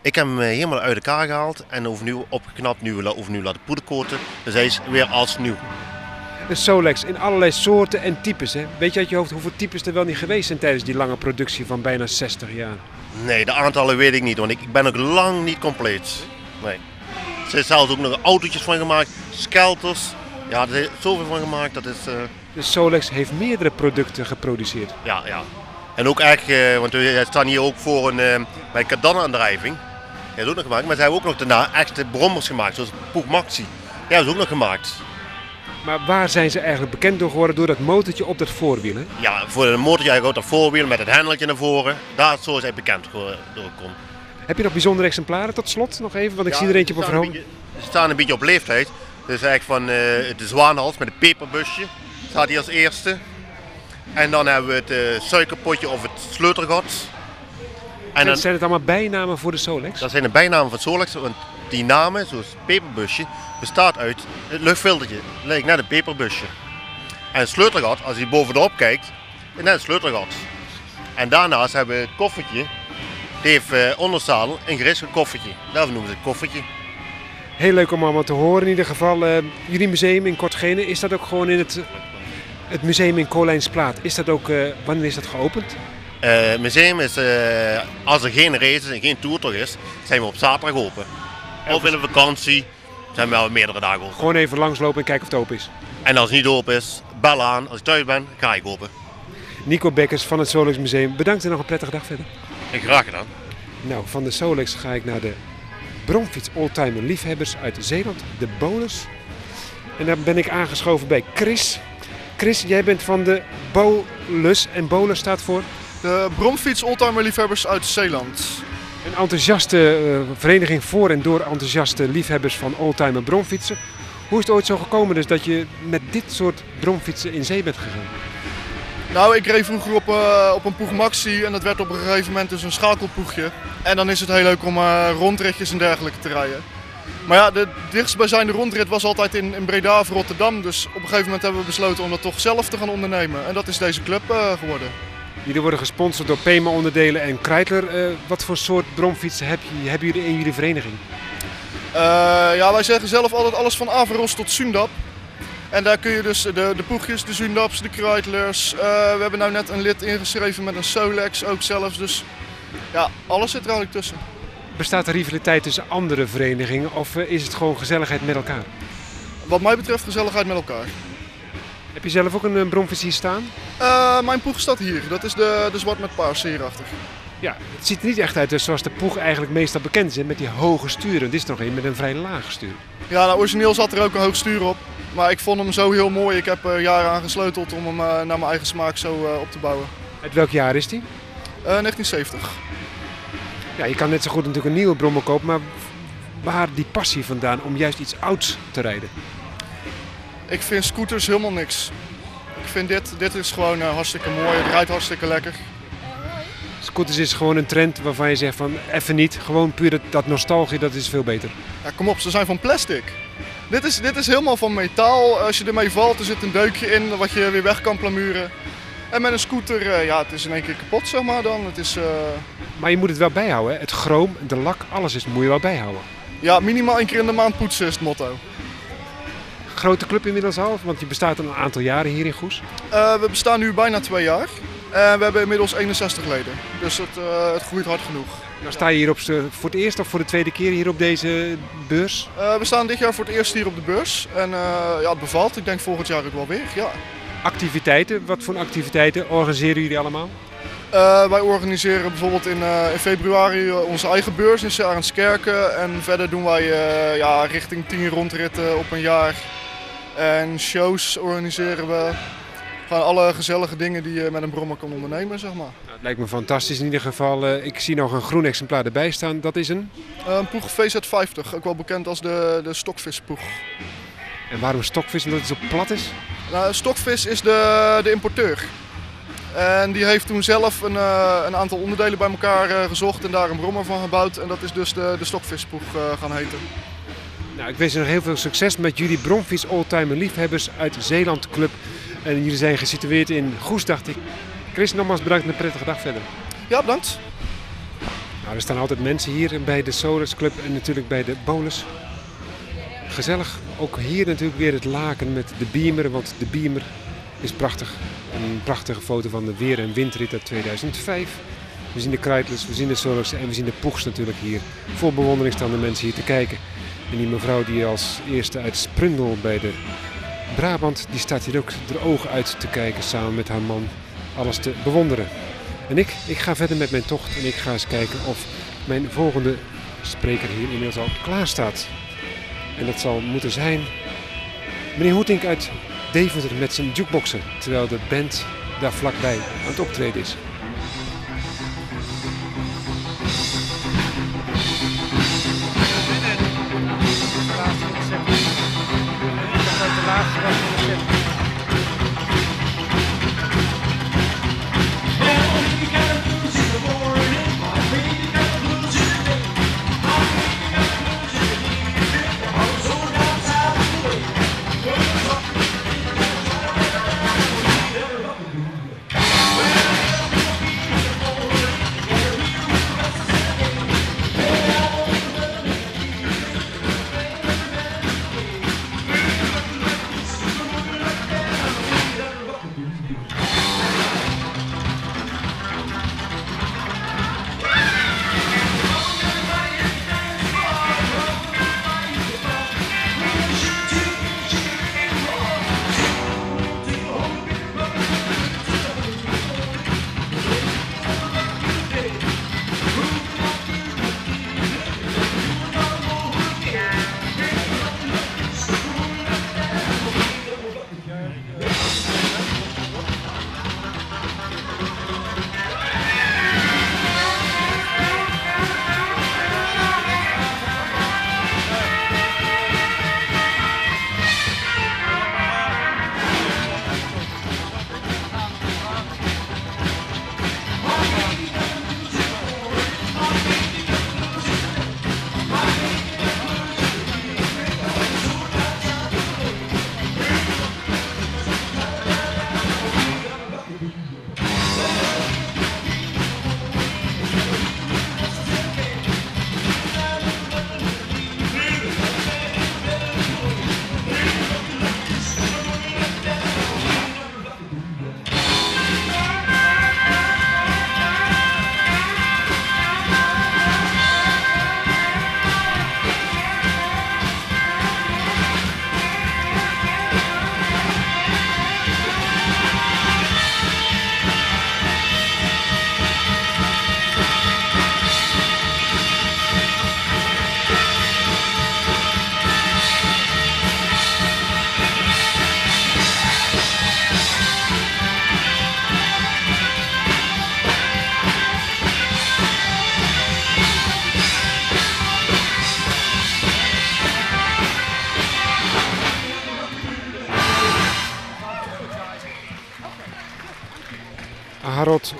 Ik heb hem eh, helemaal uit elkaar gehaald en overnieuw opgeknapt, nu, overnieuw laten poederkoten. Dus hij is weer als nieuw. Een Solex in allerlei soorten en types, hè? Weet je uit je hoofd hoeveel types er wel niet geweest zijn tijdens die lange productie van bijna 60 jaar? Nee, de aantallen weet ik niet, want ik, ik ben ook lang niet compleet. Nee. Er zijn zelfs ook nog autootjes van gemaakt, skelters. Ja, er is zoveel van gemaakt, dat is... eh, De Solex heeft meerdere producten geproduceerd. Ja, ja. En ook echt, eh, want we staan hier ook voor een, eh, bij Cadana-aandrijving. Die is ook nog gemaakt, maar ze hebben ook nog daarna echte brommers gemaakt, zoals Poeg Maxi. Die hebben ze ook nog gemaakt. Maar waar zijn ze eigenlijk bekend door geworden? Door dat motortje op dat voorwiel, hè? Ja, voor een motortje eigenlijk ook dat voorwiel met het hendeltje naar voren. Daar zo is hij bekend door kon. Heb je nog bijzondere exemplaren tot slot nog even? Want ik zie er eentje op een verhoogd. Ze staan een beetje op leeftijd. Dus eigenlijk van eh, de zwaanhals met het peperbusje. Staat hier als eerste. En dan hebben we het eh, suikerpotje of het sleutelgat. En Zijn, dan, zijn het allemaal bijnamen voor de Solex? dat zijn de bijnamen van Solex. Want die namen, zoals het peperbusje, bestaat uit het luchtfiltertje. Lijkt net een peperbusje. En het sleutelgat, als je bovenop kijkt, is net een sleutelgat. En daarnaast hebben we het koffertje. Die heeft eh onderzadel een gerispeld koffertje. Daarom noemen ze het koffertje. Heel leuk om allemaal te horen in ieder geval. eh, jullie museum in Kortgene, is dat ook gewoon in het, het museum in Kolijnsplaat? Is dat ook, eh, wanneer is dat geopend? Eh, het museum is, als er geen races en geen toertocht is, zijn we op zaterdag open. Of in een vakantie zijn we wel meerdere dagen open. Gewoon even langslopen en kijken of het open is. En als het niet open is, bel aan. Als ik thuis ben, ga ik open. Nico Bekkers van het Solex Museum, bedankt en nog een prettige dag verder. En graag gedaan. Nou, van de Solex ga ik naar de bromfiets oldtimer liefhebbers uit Zeeland, de Bolus. En daar ben ik aangeschoven bij Chris. Chris, jij bent van de Bolus en Bolus staat voor De Bromfiets Oldtimer Liefhebbers uit Zeeland. een enthousiaste eh, vereniging voor en door enthousiaste liefhebbers van oldtimer bromfietsen. Hoe is het ooit zo gekomen dus dat je met dit soort bromfietsen in zee bent gegaan? Nou, ik reed vroeger op, eh, op een Poeg Maxi en dat werd op een gegeven moment dus een schakelpoegje. En dan is het heel leuk om eh, rondritjes en dergelijke te rijden. Maar ja, de dichtstbijzijnde rondrit was altijd in, in Breda of Rotterdam. Dus op een gegeven moment hebben we besloten om dat toch zelf te gaan ondernemen. En dat is deze club eh, geworden. Jullie worden gesponsord door Pema onderdelen en Kreitler. Wat voor soort bromfietsen heb je, hebben jullie in jullie vereniging? Ja, wij zeggen zelf altijd alles van Averos tot Sundap. En daar kun je dus de, de Poegjes, de Sundaps, de Kreitlers. eh, we hebben nou net een lid ingeschreven met een Solex ook zelfs. Dus ja, alles zit er eigenlijk tussen. Bestaat er rivaliteit tussen andere verenigingen of eh, is het gewoon gezelligheid met elkaar? Wat mij betreft gezelligheid met elkaar. Heb je zelf ook een, eh, bromfiets hier staan? Mijn poeg staat hier. Dat is de, de zwart met paars hierachter. Ja, het ziet er niet echt uit dus zoals de Poeg eigenlijk meestal bekend is, met die hoge sturen. Dit is nog een met een vrij laag stuur. Ja, nou, origineel zat er ook een hoog stuur op. Maar ik vond hem zo heel mooi. Ik heb er jaren aan gesleuteld om hem eh, naar mijn eigen smaak zo eh, op te bouwen. Uit welk jaar is die? Eh, 1970. Ja, je kan net zo goed natuurlijk een nieuwe brommel kopen, maar waar die passie vandaan om juist iets ouds te rijden? Ik vind scooters helemaal niks. Ik vind dit, dit is gewoon eh, hartstikke mooi. Het rijdt hartstikke lekker. Scooters is gewoon een trend waarvan je zegt van even niet. Gewoon puur dat, dat nostalgie, dat is veel beter. Ja, kom op, ze zijn van plastic. Dit is, dit is helemaal van metaal. Als je ermee valt, er zit een deukje in wat je weer weg kan plamuren. En met een scooter, eh, ja, het is in één keer kapot, zeg maar dan. Het is, eh, Maar je moet het wel bijhouden. Hè? Het chroom, de lak, alles is, moet je wel bijhouden. ja, minimaal één keer in de maand poetsen is het motto. Grote club inmiddels al, want je bestaat al een aantal jaren hier in Goes. Eh, we bestaan nu bijna twee jaar. En we hebben inmiddels 61 leden. Dus het, eh, het groeit hard genoeg. Dan sta je hier op voor het eerst of voor de tweede keer hier op deze beurs. Eh, we staan dit jaar voor het eerst hier op de beurs. En eh, ja, het bevalt. Ik denk volgend jaar ook wel weer. Ja. Activiteiten, wat voor activiteiten organiseren jullie allemaal? Wij organiseren bijvoorbeeld in, in februari onze eigen beurs in Sarenskerken. En verder doen wij ja, richting 10 rondritten op een jaar. En shows organiseren we. Gewoon alle gezellige dingen die je met een brommer kan ondernemen, zeg maar. Nou, het lijkt me fantastisch in ieder geval. Eh, ik zie nog een groen exemplaar erbij staan. Dat is een. Eh, een poeg VZ50, ook wel bekend als de, de stokvispoeg. En waarom stokvis? Omdat het zo plat is? Nou, Stokvis is de, de importeur. En die heeft toen zelf een, eh, een aantal onderdelen bij elkaar gezocht en daar een brommer van gebouwd. En dat is dus de, de stokvispoeg eh, gaan heten. Nou, ik wens je nog heel veel succes met jullie Bromfiets Oldtimer Liefhebbers uit Zeeland Club. En jullie zijn gesitueerd in Goes, dacht ik. Chris, nogmaals bedankt en een prettige dag verder. Ja, bedankt. Nou, er staan altijd mensen hier bij de Solus Club en natuurlijk bij de Bolus. Gezellig. Ook hier natuurlijk weer het laken met de Beamer, want de Beamer is prachtig. Een prachtige foto van de weer- en windrit uit 2005. We zien de Kruidlers, we zien de Solus en we zien de Poegs natuurlijk hier. Vol bewondering staan de mensen hier te kijken. En die mevrouw die als eerste uit Sprundel bij de Brabant, die staat hier ook de ogen uit te kijken samen met haar man. Alles te bewonderen. En ik, ik ga verder met mijn tocht en ik ga eens kijken of mijn volgende spreker hier inmiddels al klaar staat. En dat zal moeten zijn meneer Hoetink uit Deventer met zijn jukeboxen, terwijl de band daar vlakbij aan het optreden is.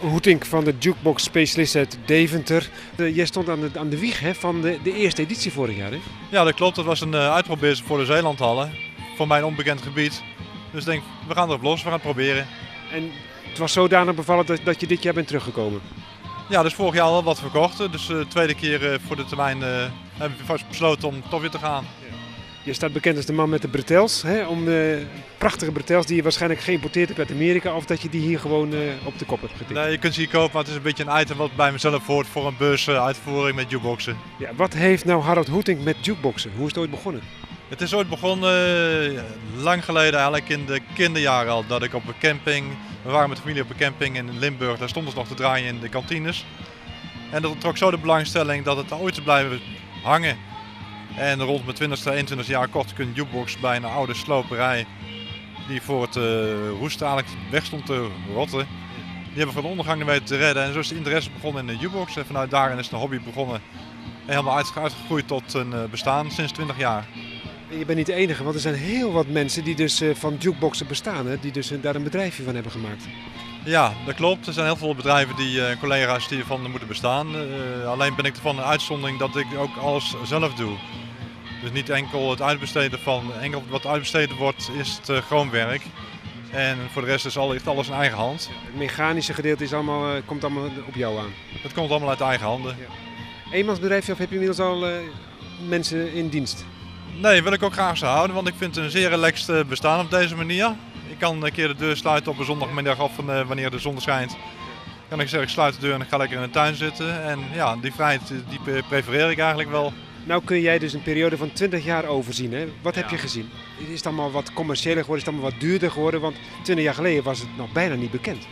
Hoetink van de Jukebox Specialist uit Deventer. Eh, jij stond aan de, aan de wieg hè, van de, de eerste editie vorig jaar. Hè? Ja, dat klopt. Dat was een uh, uitprobeersel voor de Zeelandhallen. Voor mijn onbekend gebied. Dus ik denk, we gaan erop los, we gaan het proberen. En het was zodanig bevallen dat, dat je dit jaar bent teruggekomen? Ja, dus vorig jaar al wat verkocht. Dus de tweede keer voor de termijn hebben we vast besloten om toch weer te gaan. Je staat bekend als de man met de bretels. Hè, om de prachtige bretels die je waarschijnlijk geïmporteerd hebt uit Amerika. Of dat je die hier gewoon uh, op de kop hebt getikt. Nee, je kunt ze hier kopen, maar het is een beetje een item wat bij mezelf hoort voor een beursuitvoering met jukeboxen. Ja, wat heeft nou Harold Hoeting met jukeboxen? Hoe is het ooit begonnen? Het is ooit begonnen uh, lang geleden, eigenlijk in de kinderjaren al, dat ik op een camping, we waren met familie op een camping in Limburg, daar stonden ze nog te draaien in de kantines. En dat trok zo de belangstelling dat het ooit te blijven hangen. En rond mijn 20ste, 21 jaar kocht ik een jukebox bij een oude sloperij. Die voor het uh, roesten eigenlijk weg stond te rotten. Die hebben we van de ondergang weten te redden. En zo is de interesse begonnen in de jukebox. En vanuit daarin is de hobby begonnen. En helemaal uitgegroeid tot een uh, bestaan sinds 20 jaar. Je bent niet de enige, want er zijn heel wat mensen die dus uh, van jukeboxen bestaan. Hè? Die dus daar een bedrijfje van hebben gemaakt. Ja, dat klopt. Er zijn heel veel bedrijven die collega's die ervan moeten bestaan. alleen ben ik ervan een uitzondering dat ik ook alles zelf doe. Dus niet enkel het uitbesteden van, enkel wat uitbesteden wordt is het uh, groenwerk. En voor de rest is al, ligt alles in eigen hand. Het mechanische gedeelte is allemaal, uh, komt allemaal op jou aan? Het komt allemaal uit eigen handen. Ja. Eenmansbedrijfje of heb je inmiddels al uh, mensen in dienst? Nee, wil ik ook graag zo houden, want ik vind het een zeer relaxed bestaan op deze manier. Ik kan een keer de deur sluiten op een zondagmiddag of wanneer de zon schijnt. Kan ik zeggen, ik sluit de deur en ik ga lekker in de tuin zitten. En ja, die vrijheid die prefereer ik eigenlijk wel. Nou kun jij dus een periode van 20 jaar overzien. Hè? Wat heb je gezien? Is het allemaal wat commerciëler geworden? Is het allemaal wat duurder geworden? Want 20 jaar geleden was het nog bijna niet bekend.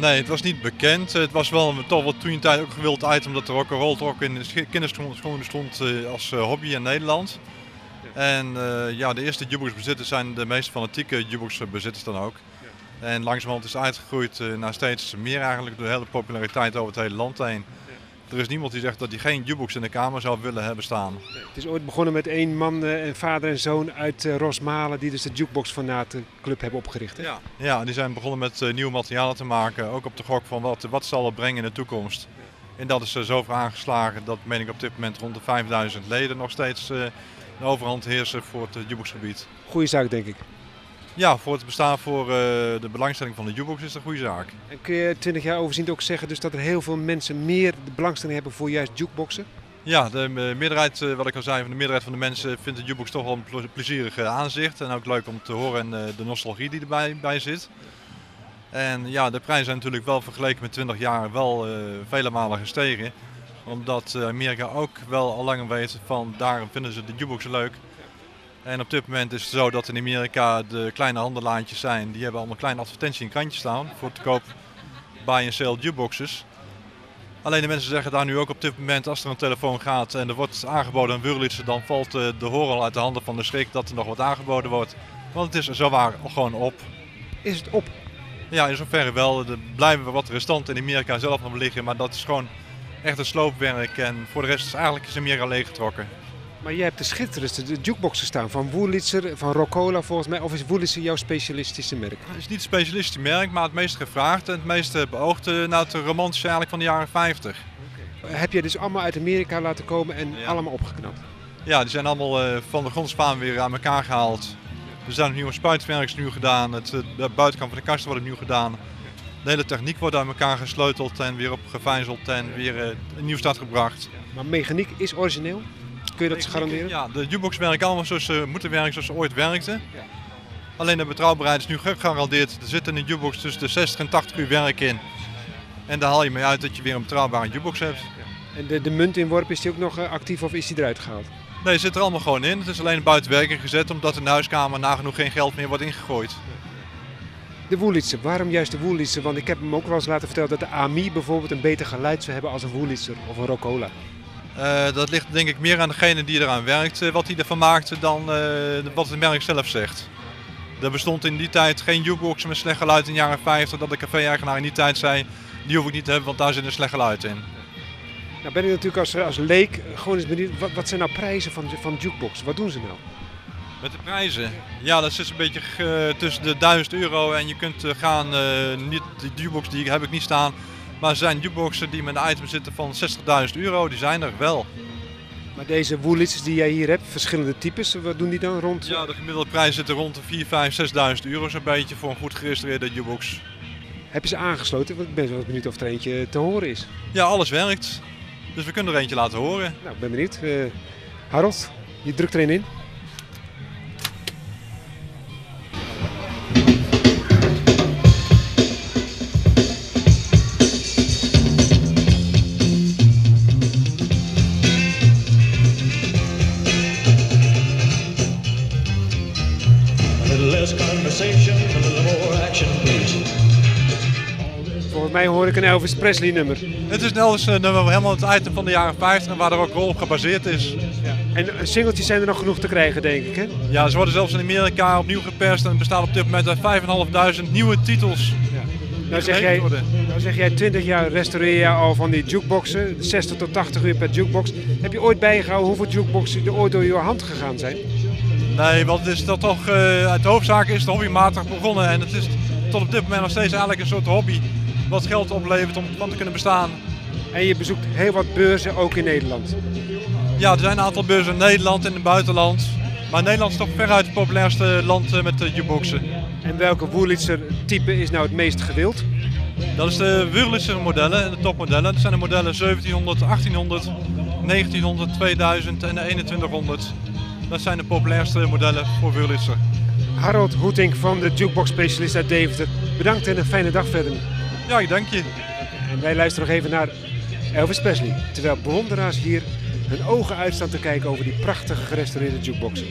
Nee, het was niet bekend. Het was wel toch wat toen tijd ook een gewild item dat er ook een rol ook in de kinderschoenen stond uh, als uh, hobby in Nederland. Ja. En uh, ja, de eerste jukebox-bezitters zijn de meest fanatieke jukebox-bezitters dan ook. Ja. En langzamerhand is het uitgegroeid naar steeds meer eigenlijk door de hele populariteit over het hele land heen. Er is niemand die zegt dat hij geen jukebox in de kamer zou willen hebben staan. Het is ooit begonnen met één man, en vader en zoon uit Rosmalen die dus de Jukebox Fanaten Club hebben opgericht. Hè? Ja. ja, die zijn begonnen met uh, nieuwe materialen te maken. Ook op de gok van wat, wat zal het brengen in de toekomst. En dat is zo ver aangeslagen dat meen ik op dit moment rond de 5000 leden nog steeds de overhand heersen voor het jukeboxgebied. Goeie zaak denk ik. Ja, voor het bestaan voor uh, de belangstelling van de jukebox is dat een goede zaak. En kun je 20 jaar overziend ook zeggen dus dat er heel veel mensen meer de belangstelling hebben voor juist jukeboxen? Ja, de meerderheid, uh, wat ik al zei, van de meerderheid van de mensen vindt de jukebox toch wel een plezierig aanzicht. En ook leuk om te horen en de nostalgie die erbij bij zit. En ja, de prijzen zijn natuurlijk wel vergeleken met 20 jaar wel vele malen gestegen. Omdat Amerika ook wel al langer weet van daarom vinden ze de jukeboxen leuk. En op dit moment is het zo dat in Amerika de kleine handelaantjes zijn. Die hebben allemaal kleine advertenties in krantjes staan voor te koop buy and sell jukeboxes. Alleen de mensen zeggen daar nu ook op dit moment als er een telefoon gaat en er wordt aangeboden een Wurlitzer, dan valt de, al uit de handen van de schrik dat er nog wat aangeboden wordt. Want het is zowaar gewoon op. Is het op? Ja, in zoverre wel. Er blijven wat restanten in Amerika zelf nog liggen, maar dat is gewoon echt een sloopwerk. En voor de rest is eigenlijk is Amerika leeggetrokken. Maar jij hebt de schitterendste de jukeboxen staan van Woelitzer, van Roccola volgens mij. Of is Woelitzer jouw specialistische merk? Het is niet het specialistische merk, maar het meest gevraagd en het meest beoogde nou, het romantische eigenlijk van de jaren 50. Okay. Heb je dus allemaal uit Amerika laten komen en ja. allemaal opgeknapt? Ja, die zijn allemaal uh, van de grondspaan weer aan elkaar gehaald. Er zijn nieuwe spuitwerks nu gedaan, het, de buitenkant van de kasten wordt opnieuw gedaan. De hele techniek wordt aan elkaar gesleuteld en weer opgevijzeld en weer uh, een nieuw start gebracht. Maar mechaniek is origineel? Kun je dat garanderen? Ja, de jukebox werkt allemaal zoals ze moeten werken zoals ze ooit werkten. Ja. Alleen de betrouwbaarheid is nu gegarandeerd. Er zit in de jukebox tussen de 60 en 80 uur werk in. En daar haal je mee uit dat je weer een betrouwbare jukebox hebt. Ja. En de, de muntinworp, is die ook nog actief of is die eruit gehaald? Nee, zit er allemaal gewoon in. Het is alleen buiten werking gezet omdat in de huiskamer nagenoeg geen geld meer wordt ingegooid. De Woelitzer, waarom juist de Woelitzer? Want ik heb hem ook wel eens laten vertellen dat de AMI bijvoorbeeld een beter geluid zou hebben als een Woelitzer of een Roccola. Uh, dat ligt denk ik meer aan degene die eraan werkt, uh, wat hij ervan maakt, dan uh, wat het merk zelf zegt. Er bestond in die tijd geen jukebox met slecht geluid in de jaren 50, dat de café-eigenaar in die tijd zei, die hoef ik niet te hebben, want daar zit een slecht geluid in. Nou ben ik natuurlijk als, als leek gewoon eens benieuwd, wat, wat zijn nou prijzen van, van jukebox? Wat doen ze nou? Met de prijzen? Ja, dat zit een beetje eh, tussen de 1000 euro en je kunt eh, gaan, eh, niet, die jukebox die heb ik niet staan, maar er zijn jukeboxen die met een item zitten van 60.000 euro, die zijn er wel. Maar deze Woolits die jij hier hebt, verschillende types, wat doen die dan rond? Ja, de gemiddelde prijs zit er rond de 4, 5, 6000 euro zo'n beetje voor een goed geregistreerde jukebox. Heb je ze aangesloten? Want ik ben wel benieuwd of er eentje te horen is. Ja, alles werkt. Dus we kunnen er eentje laten horen. Nou, ik ben benieuwd. Eh, Harold, je drukt er een in. Elvis Presley nummer. Het is een Elvis eh, nummer, helemaal het item van de jaren 50 en waar er ook wel op gebaseerd is. En singeltjes zijn er nog genoeg te krijgen, denk ik, hè? Ja, ze worden zelfs in Amerika opnieuw geperst en bestaan op dit moment uit 5.500 nieuwe titels. Nou zeg, jij, nou zeg jij 20 jaar restaureer je al van die jukeboxen, 60 tot 80 uur per jukebox. Heb je ooit bijgehouden hoeveel jukeboxen er ooit door je hand gegaan zijn? Nee, want het is dat toch, eh het hoofdzaak is het hobbymatig begonnen en het is tot op dit moment nog steeds eigenlijk een soort hobby wat geld oplevert om van te kunnen bestaan. En je bezoekt heel wat beurzen, ook in Nederland. Ja, er zijn een aantal beurzen in Nederland en in het buitenland. Maar Nederland is toch veruit het populairste land eh, met de jukeboxen. En welke Wurlitzer type is nou het meest gewild? Dat is de Wurlitzer modellen, de topmodellen. Dat zijn de modellen 1700, 1800, 1900, 2000 en de 2100. Dat zijn de populairste modellen voor Wurlitzer. Harold Hoetink van de Jukebox Specialist uit Deventer. Bedankt en een fijne dag verder. Ja, ik dank je. En wij luisteren nog even naar Elvis Presley. Terwijl bewonderaars hier hun ogen uitstaan te kijken over die prachtige gerestaureerde jukeboxen.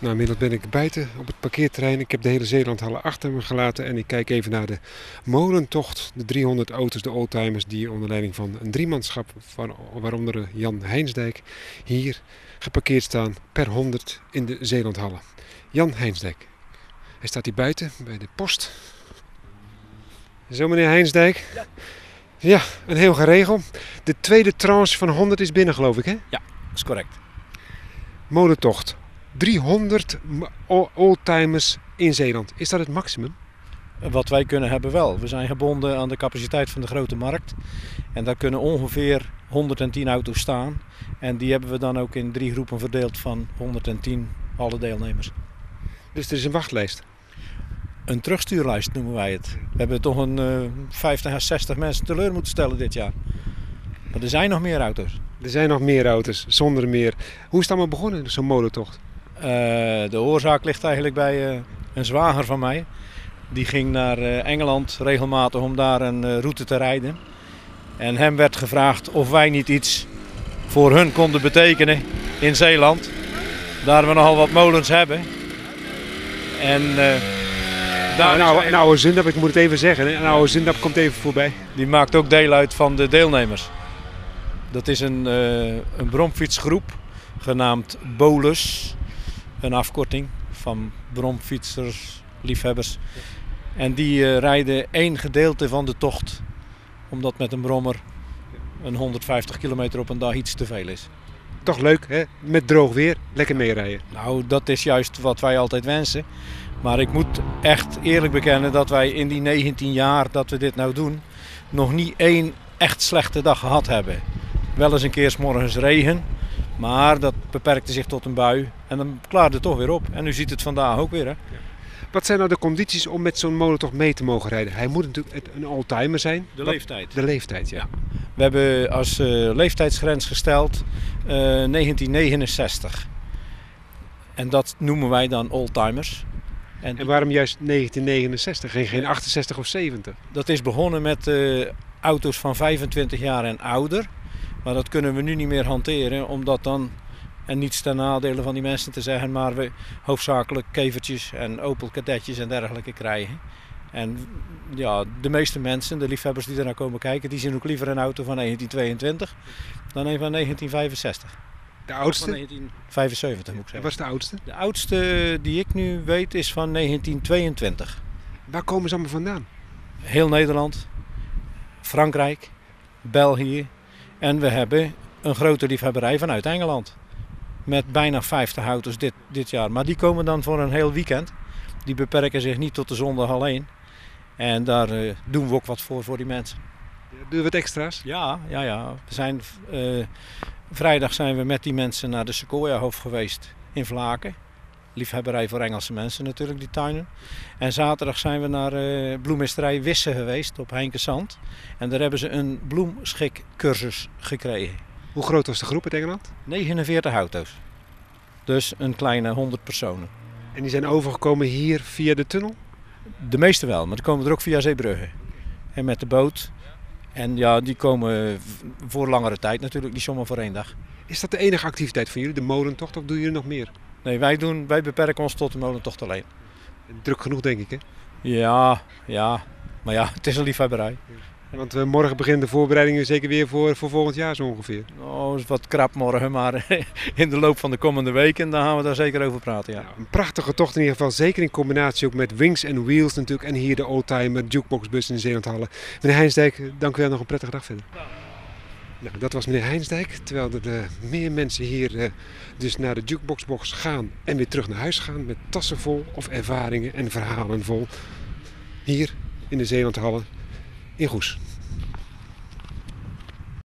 Nou, inmiddels ben ik buiten op het parkeerterrein. Ik heb de hele Zeelandhallen achter me gelaten en ik kijk even naar de molentocht. De 300 auto's, de oldtimers, die onder leiding van een driemanschap, waaronder Jan Heinsdijk, hier geparkeerd staan per 100 in de Zeelandhallen. Jan Heinsdijk. Hij staat hier buiten bij de post. Zo meneer Heinsdijk. Ja. Ja, een heel geregel. De tweede tranche van 100 is binnen geloof ik hè? Ja, dat is correct. Molentocht. 300 oldtimers in Zeeland. Is dat het maximum? Wat wij kunnen hebben wel. We zijn gebonden aan de capaciteit van de grote markt. En daar kunnen ongeveer 110 auto's staan. En die hebben we dan ook in drie groepen verdeeld van 110 alle deelnemers. Dus er is een wachtlijst? Een terugstuurlijst noemen wij het. We hebben toch een uh, 50 à 60 mensen teleur moeten stellen dit jaar. Maar er zijn nog meer auto's. Er zijn nog meer auto's, zonder meer. Hoe is het allemaal begonnen, zo'n molentocht? Uh, de oorzaak ligt eigenlijk bij uh, een zwager van mij. Die ging naar uh, Engeland regelmatig om daar een route te rijden. En hem werd gevraagd of wij niet iets voor hun konden betekenen in Zeeland. Daar we nogal wat molens hebben. En daar nou, nou, een oude zindap, ik moet het even zeggen. Een oude zindap komt even voorbij. Die maakt ook deel uit van de deelnemers. Dat is een, uh, een bromfietsgroep genaamd Bolus. Een afkorting van bromfietsers, liefhebbers. En die uh, rijden één gedeelte van de tocht. Omdat met een brommer een 150 kilometer op een dag iets te veel is. Toch leuk, hè? Met droog weer, lekker meerijden. Nou, dat is juist wat wij altijd wensen. Maar ik moet echt eerlijk bekennen dat wij in die 19 jaar dat we dit nou doen... nog niet één echt slechte dag gehad hebben. Wel eens een keer 's morgens regen. Maar dat beperkte zich tot een bui. En dan klaarde het toch weer op. En nu ziet het vandaag ook weer. Hè? Wat zijn nou de condities om met zo'n molen toch mee te mogen rijden? Hij moet natuurlijk een oldtimer zijn. De leeftijd. De leeftijd, ja. ja. We hebben als uh, leeftijdsgrens gesteld uh, 1969. En dat noemen wij dan oldtimers. En, en, waarom juist 1969 en geen 68 of 70? Dat is begonnen met uh, auto's van 25 jaar en ouder. Maar dat kunnen we nu niet meer hanteren, omdat dan, en niets ten nadele van die mensen te zeggen, maar we hoofdzakelijk kevertjes en Opel kadetjes en dergelijke krijgen. En ja, de meeste mensen, de liefhebbers die er naar komen kijken, die zien ook liever een auto van 1922 dan een van 1965. De oudste? Van 1975 moet ik zeggen. Wat is de oudste? De oudste die ik nu weet is van 1922. Waar komen ze allemaal vandaan? Heel Nederland. Frankrijk, België en we hebben een grote liefhebberij vanuit Engeland. Met bijna 50 auto's dit, dit jaar. Maar die komen dan voor een heel weekend. Die beperken zich niet tot de zondag alleen. En daar eh, doen we ook wat voor voor die mensen. Doen we wat extra's? Ja, ja, ja. We zijn, eh, vrijdag zijn we met die mensen naar de Sequoia Hof geweest in Vlaken. Liefhebberij voor Engelse mensen natuurlijk, die tuinen. En zaterdag zijn we naar eh bloemisterij Wisse geweest op Heinkensand. En daar hebben ze een bloemschikcursus gekregen. Hoe groot was de groep uit Engeland? 49 auto's. Dus een kleine 100 personen. En die zijn overgekomen hier via de tunnel? De meeste wel, maar die komen er ook via Zeebrugge. En met de boot. En ja, die komen voor langere tijd natuurlijk, niet zomaar voor één dag. Is dat de enige activiteit van jullie, de molentocht, of doen jullie nog meer? Nee, wij, doen, wij beperken ons tot de molentocht alleen. Druk genoeg, denk ik, hè? Ja, ja. Maar ja, het is een liefhebberij. Want eh, morgen beginnen de voorbereidingen zeker weer voor, voor volgend jaar zo ongeveer. Oh, is wat krap morgen, maar in de loop van de komende weken dan gaan we daar zeker over praten. Ja. Een prachtige tocht in ieder geval, zeker in combinatie ook met Wings and Wheels natuurlijk. En hier de oldtimer jukeboxbus in de Zeelandhallen. Meneer Heinsdijk, dank u wel, nog een prettige dag verder. Nou, dat was meneer Heinsdijk, terwijl er eh, meer mensen hier eh, dus naar de jukeboxbox gaan en weer terug naar huis gaan met tassen vol of ervaringen en verhalen vol. Hier in de Zeelandhallen in Goes.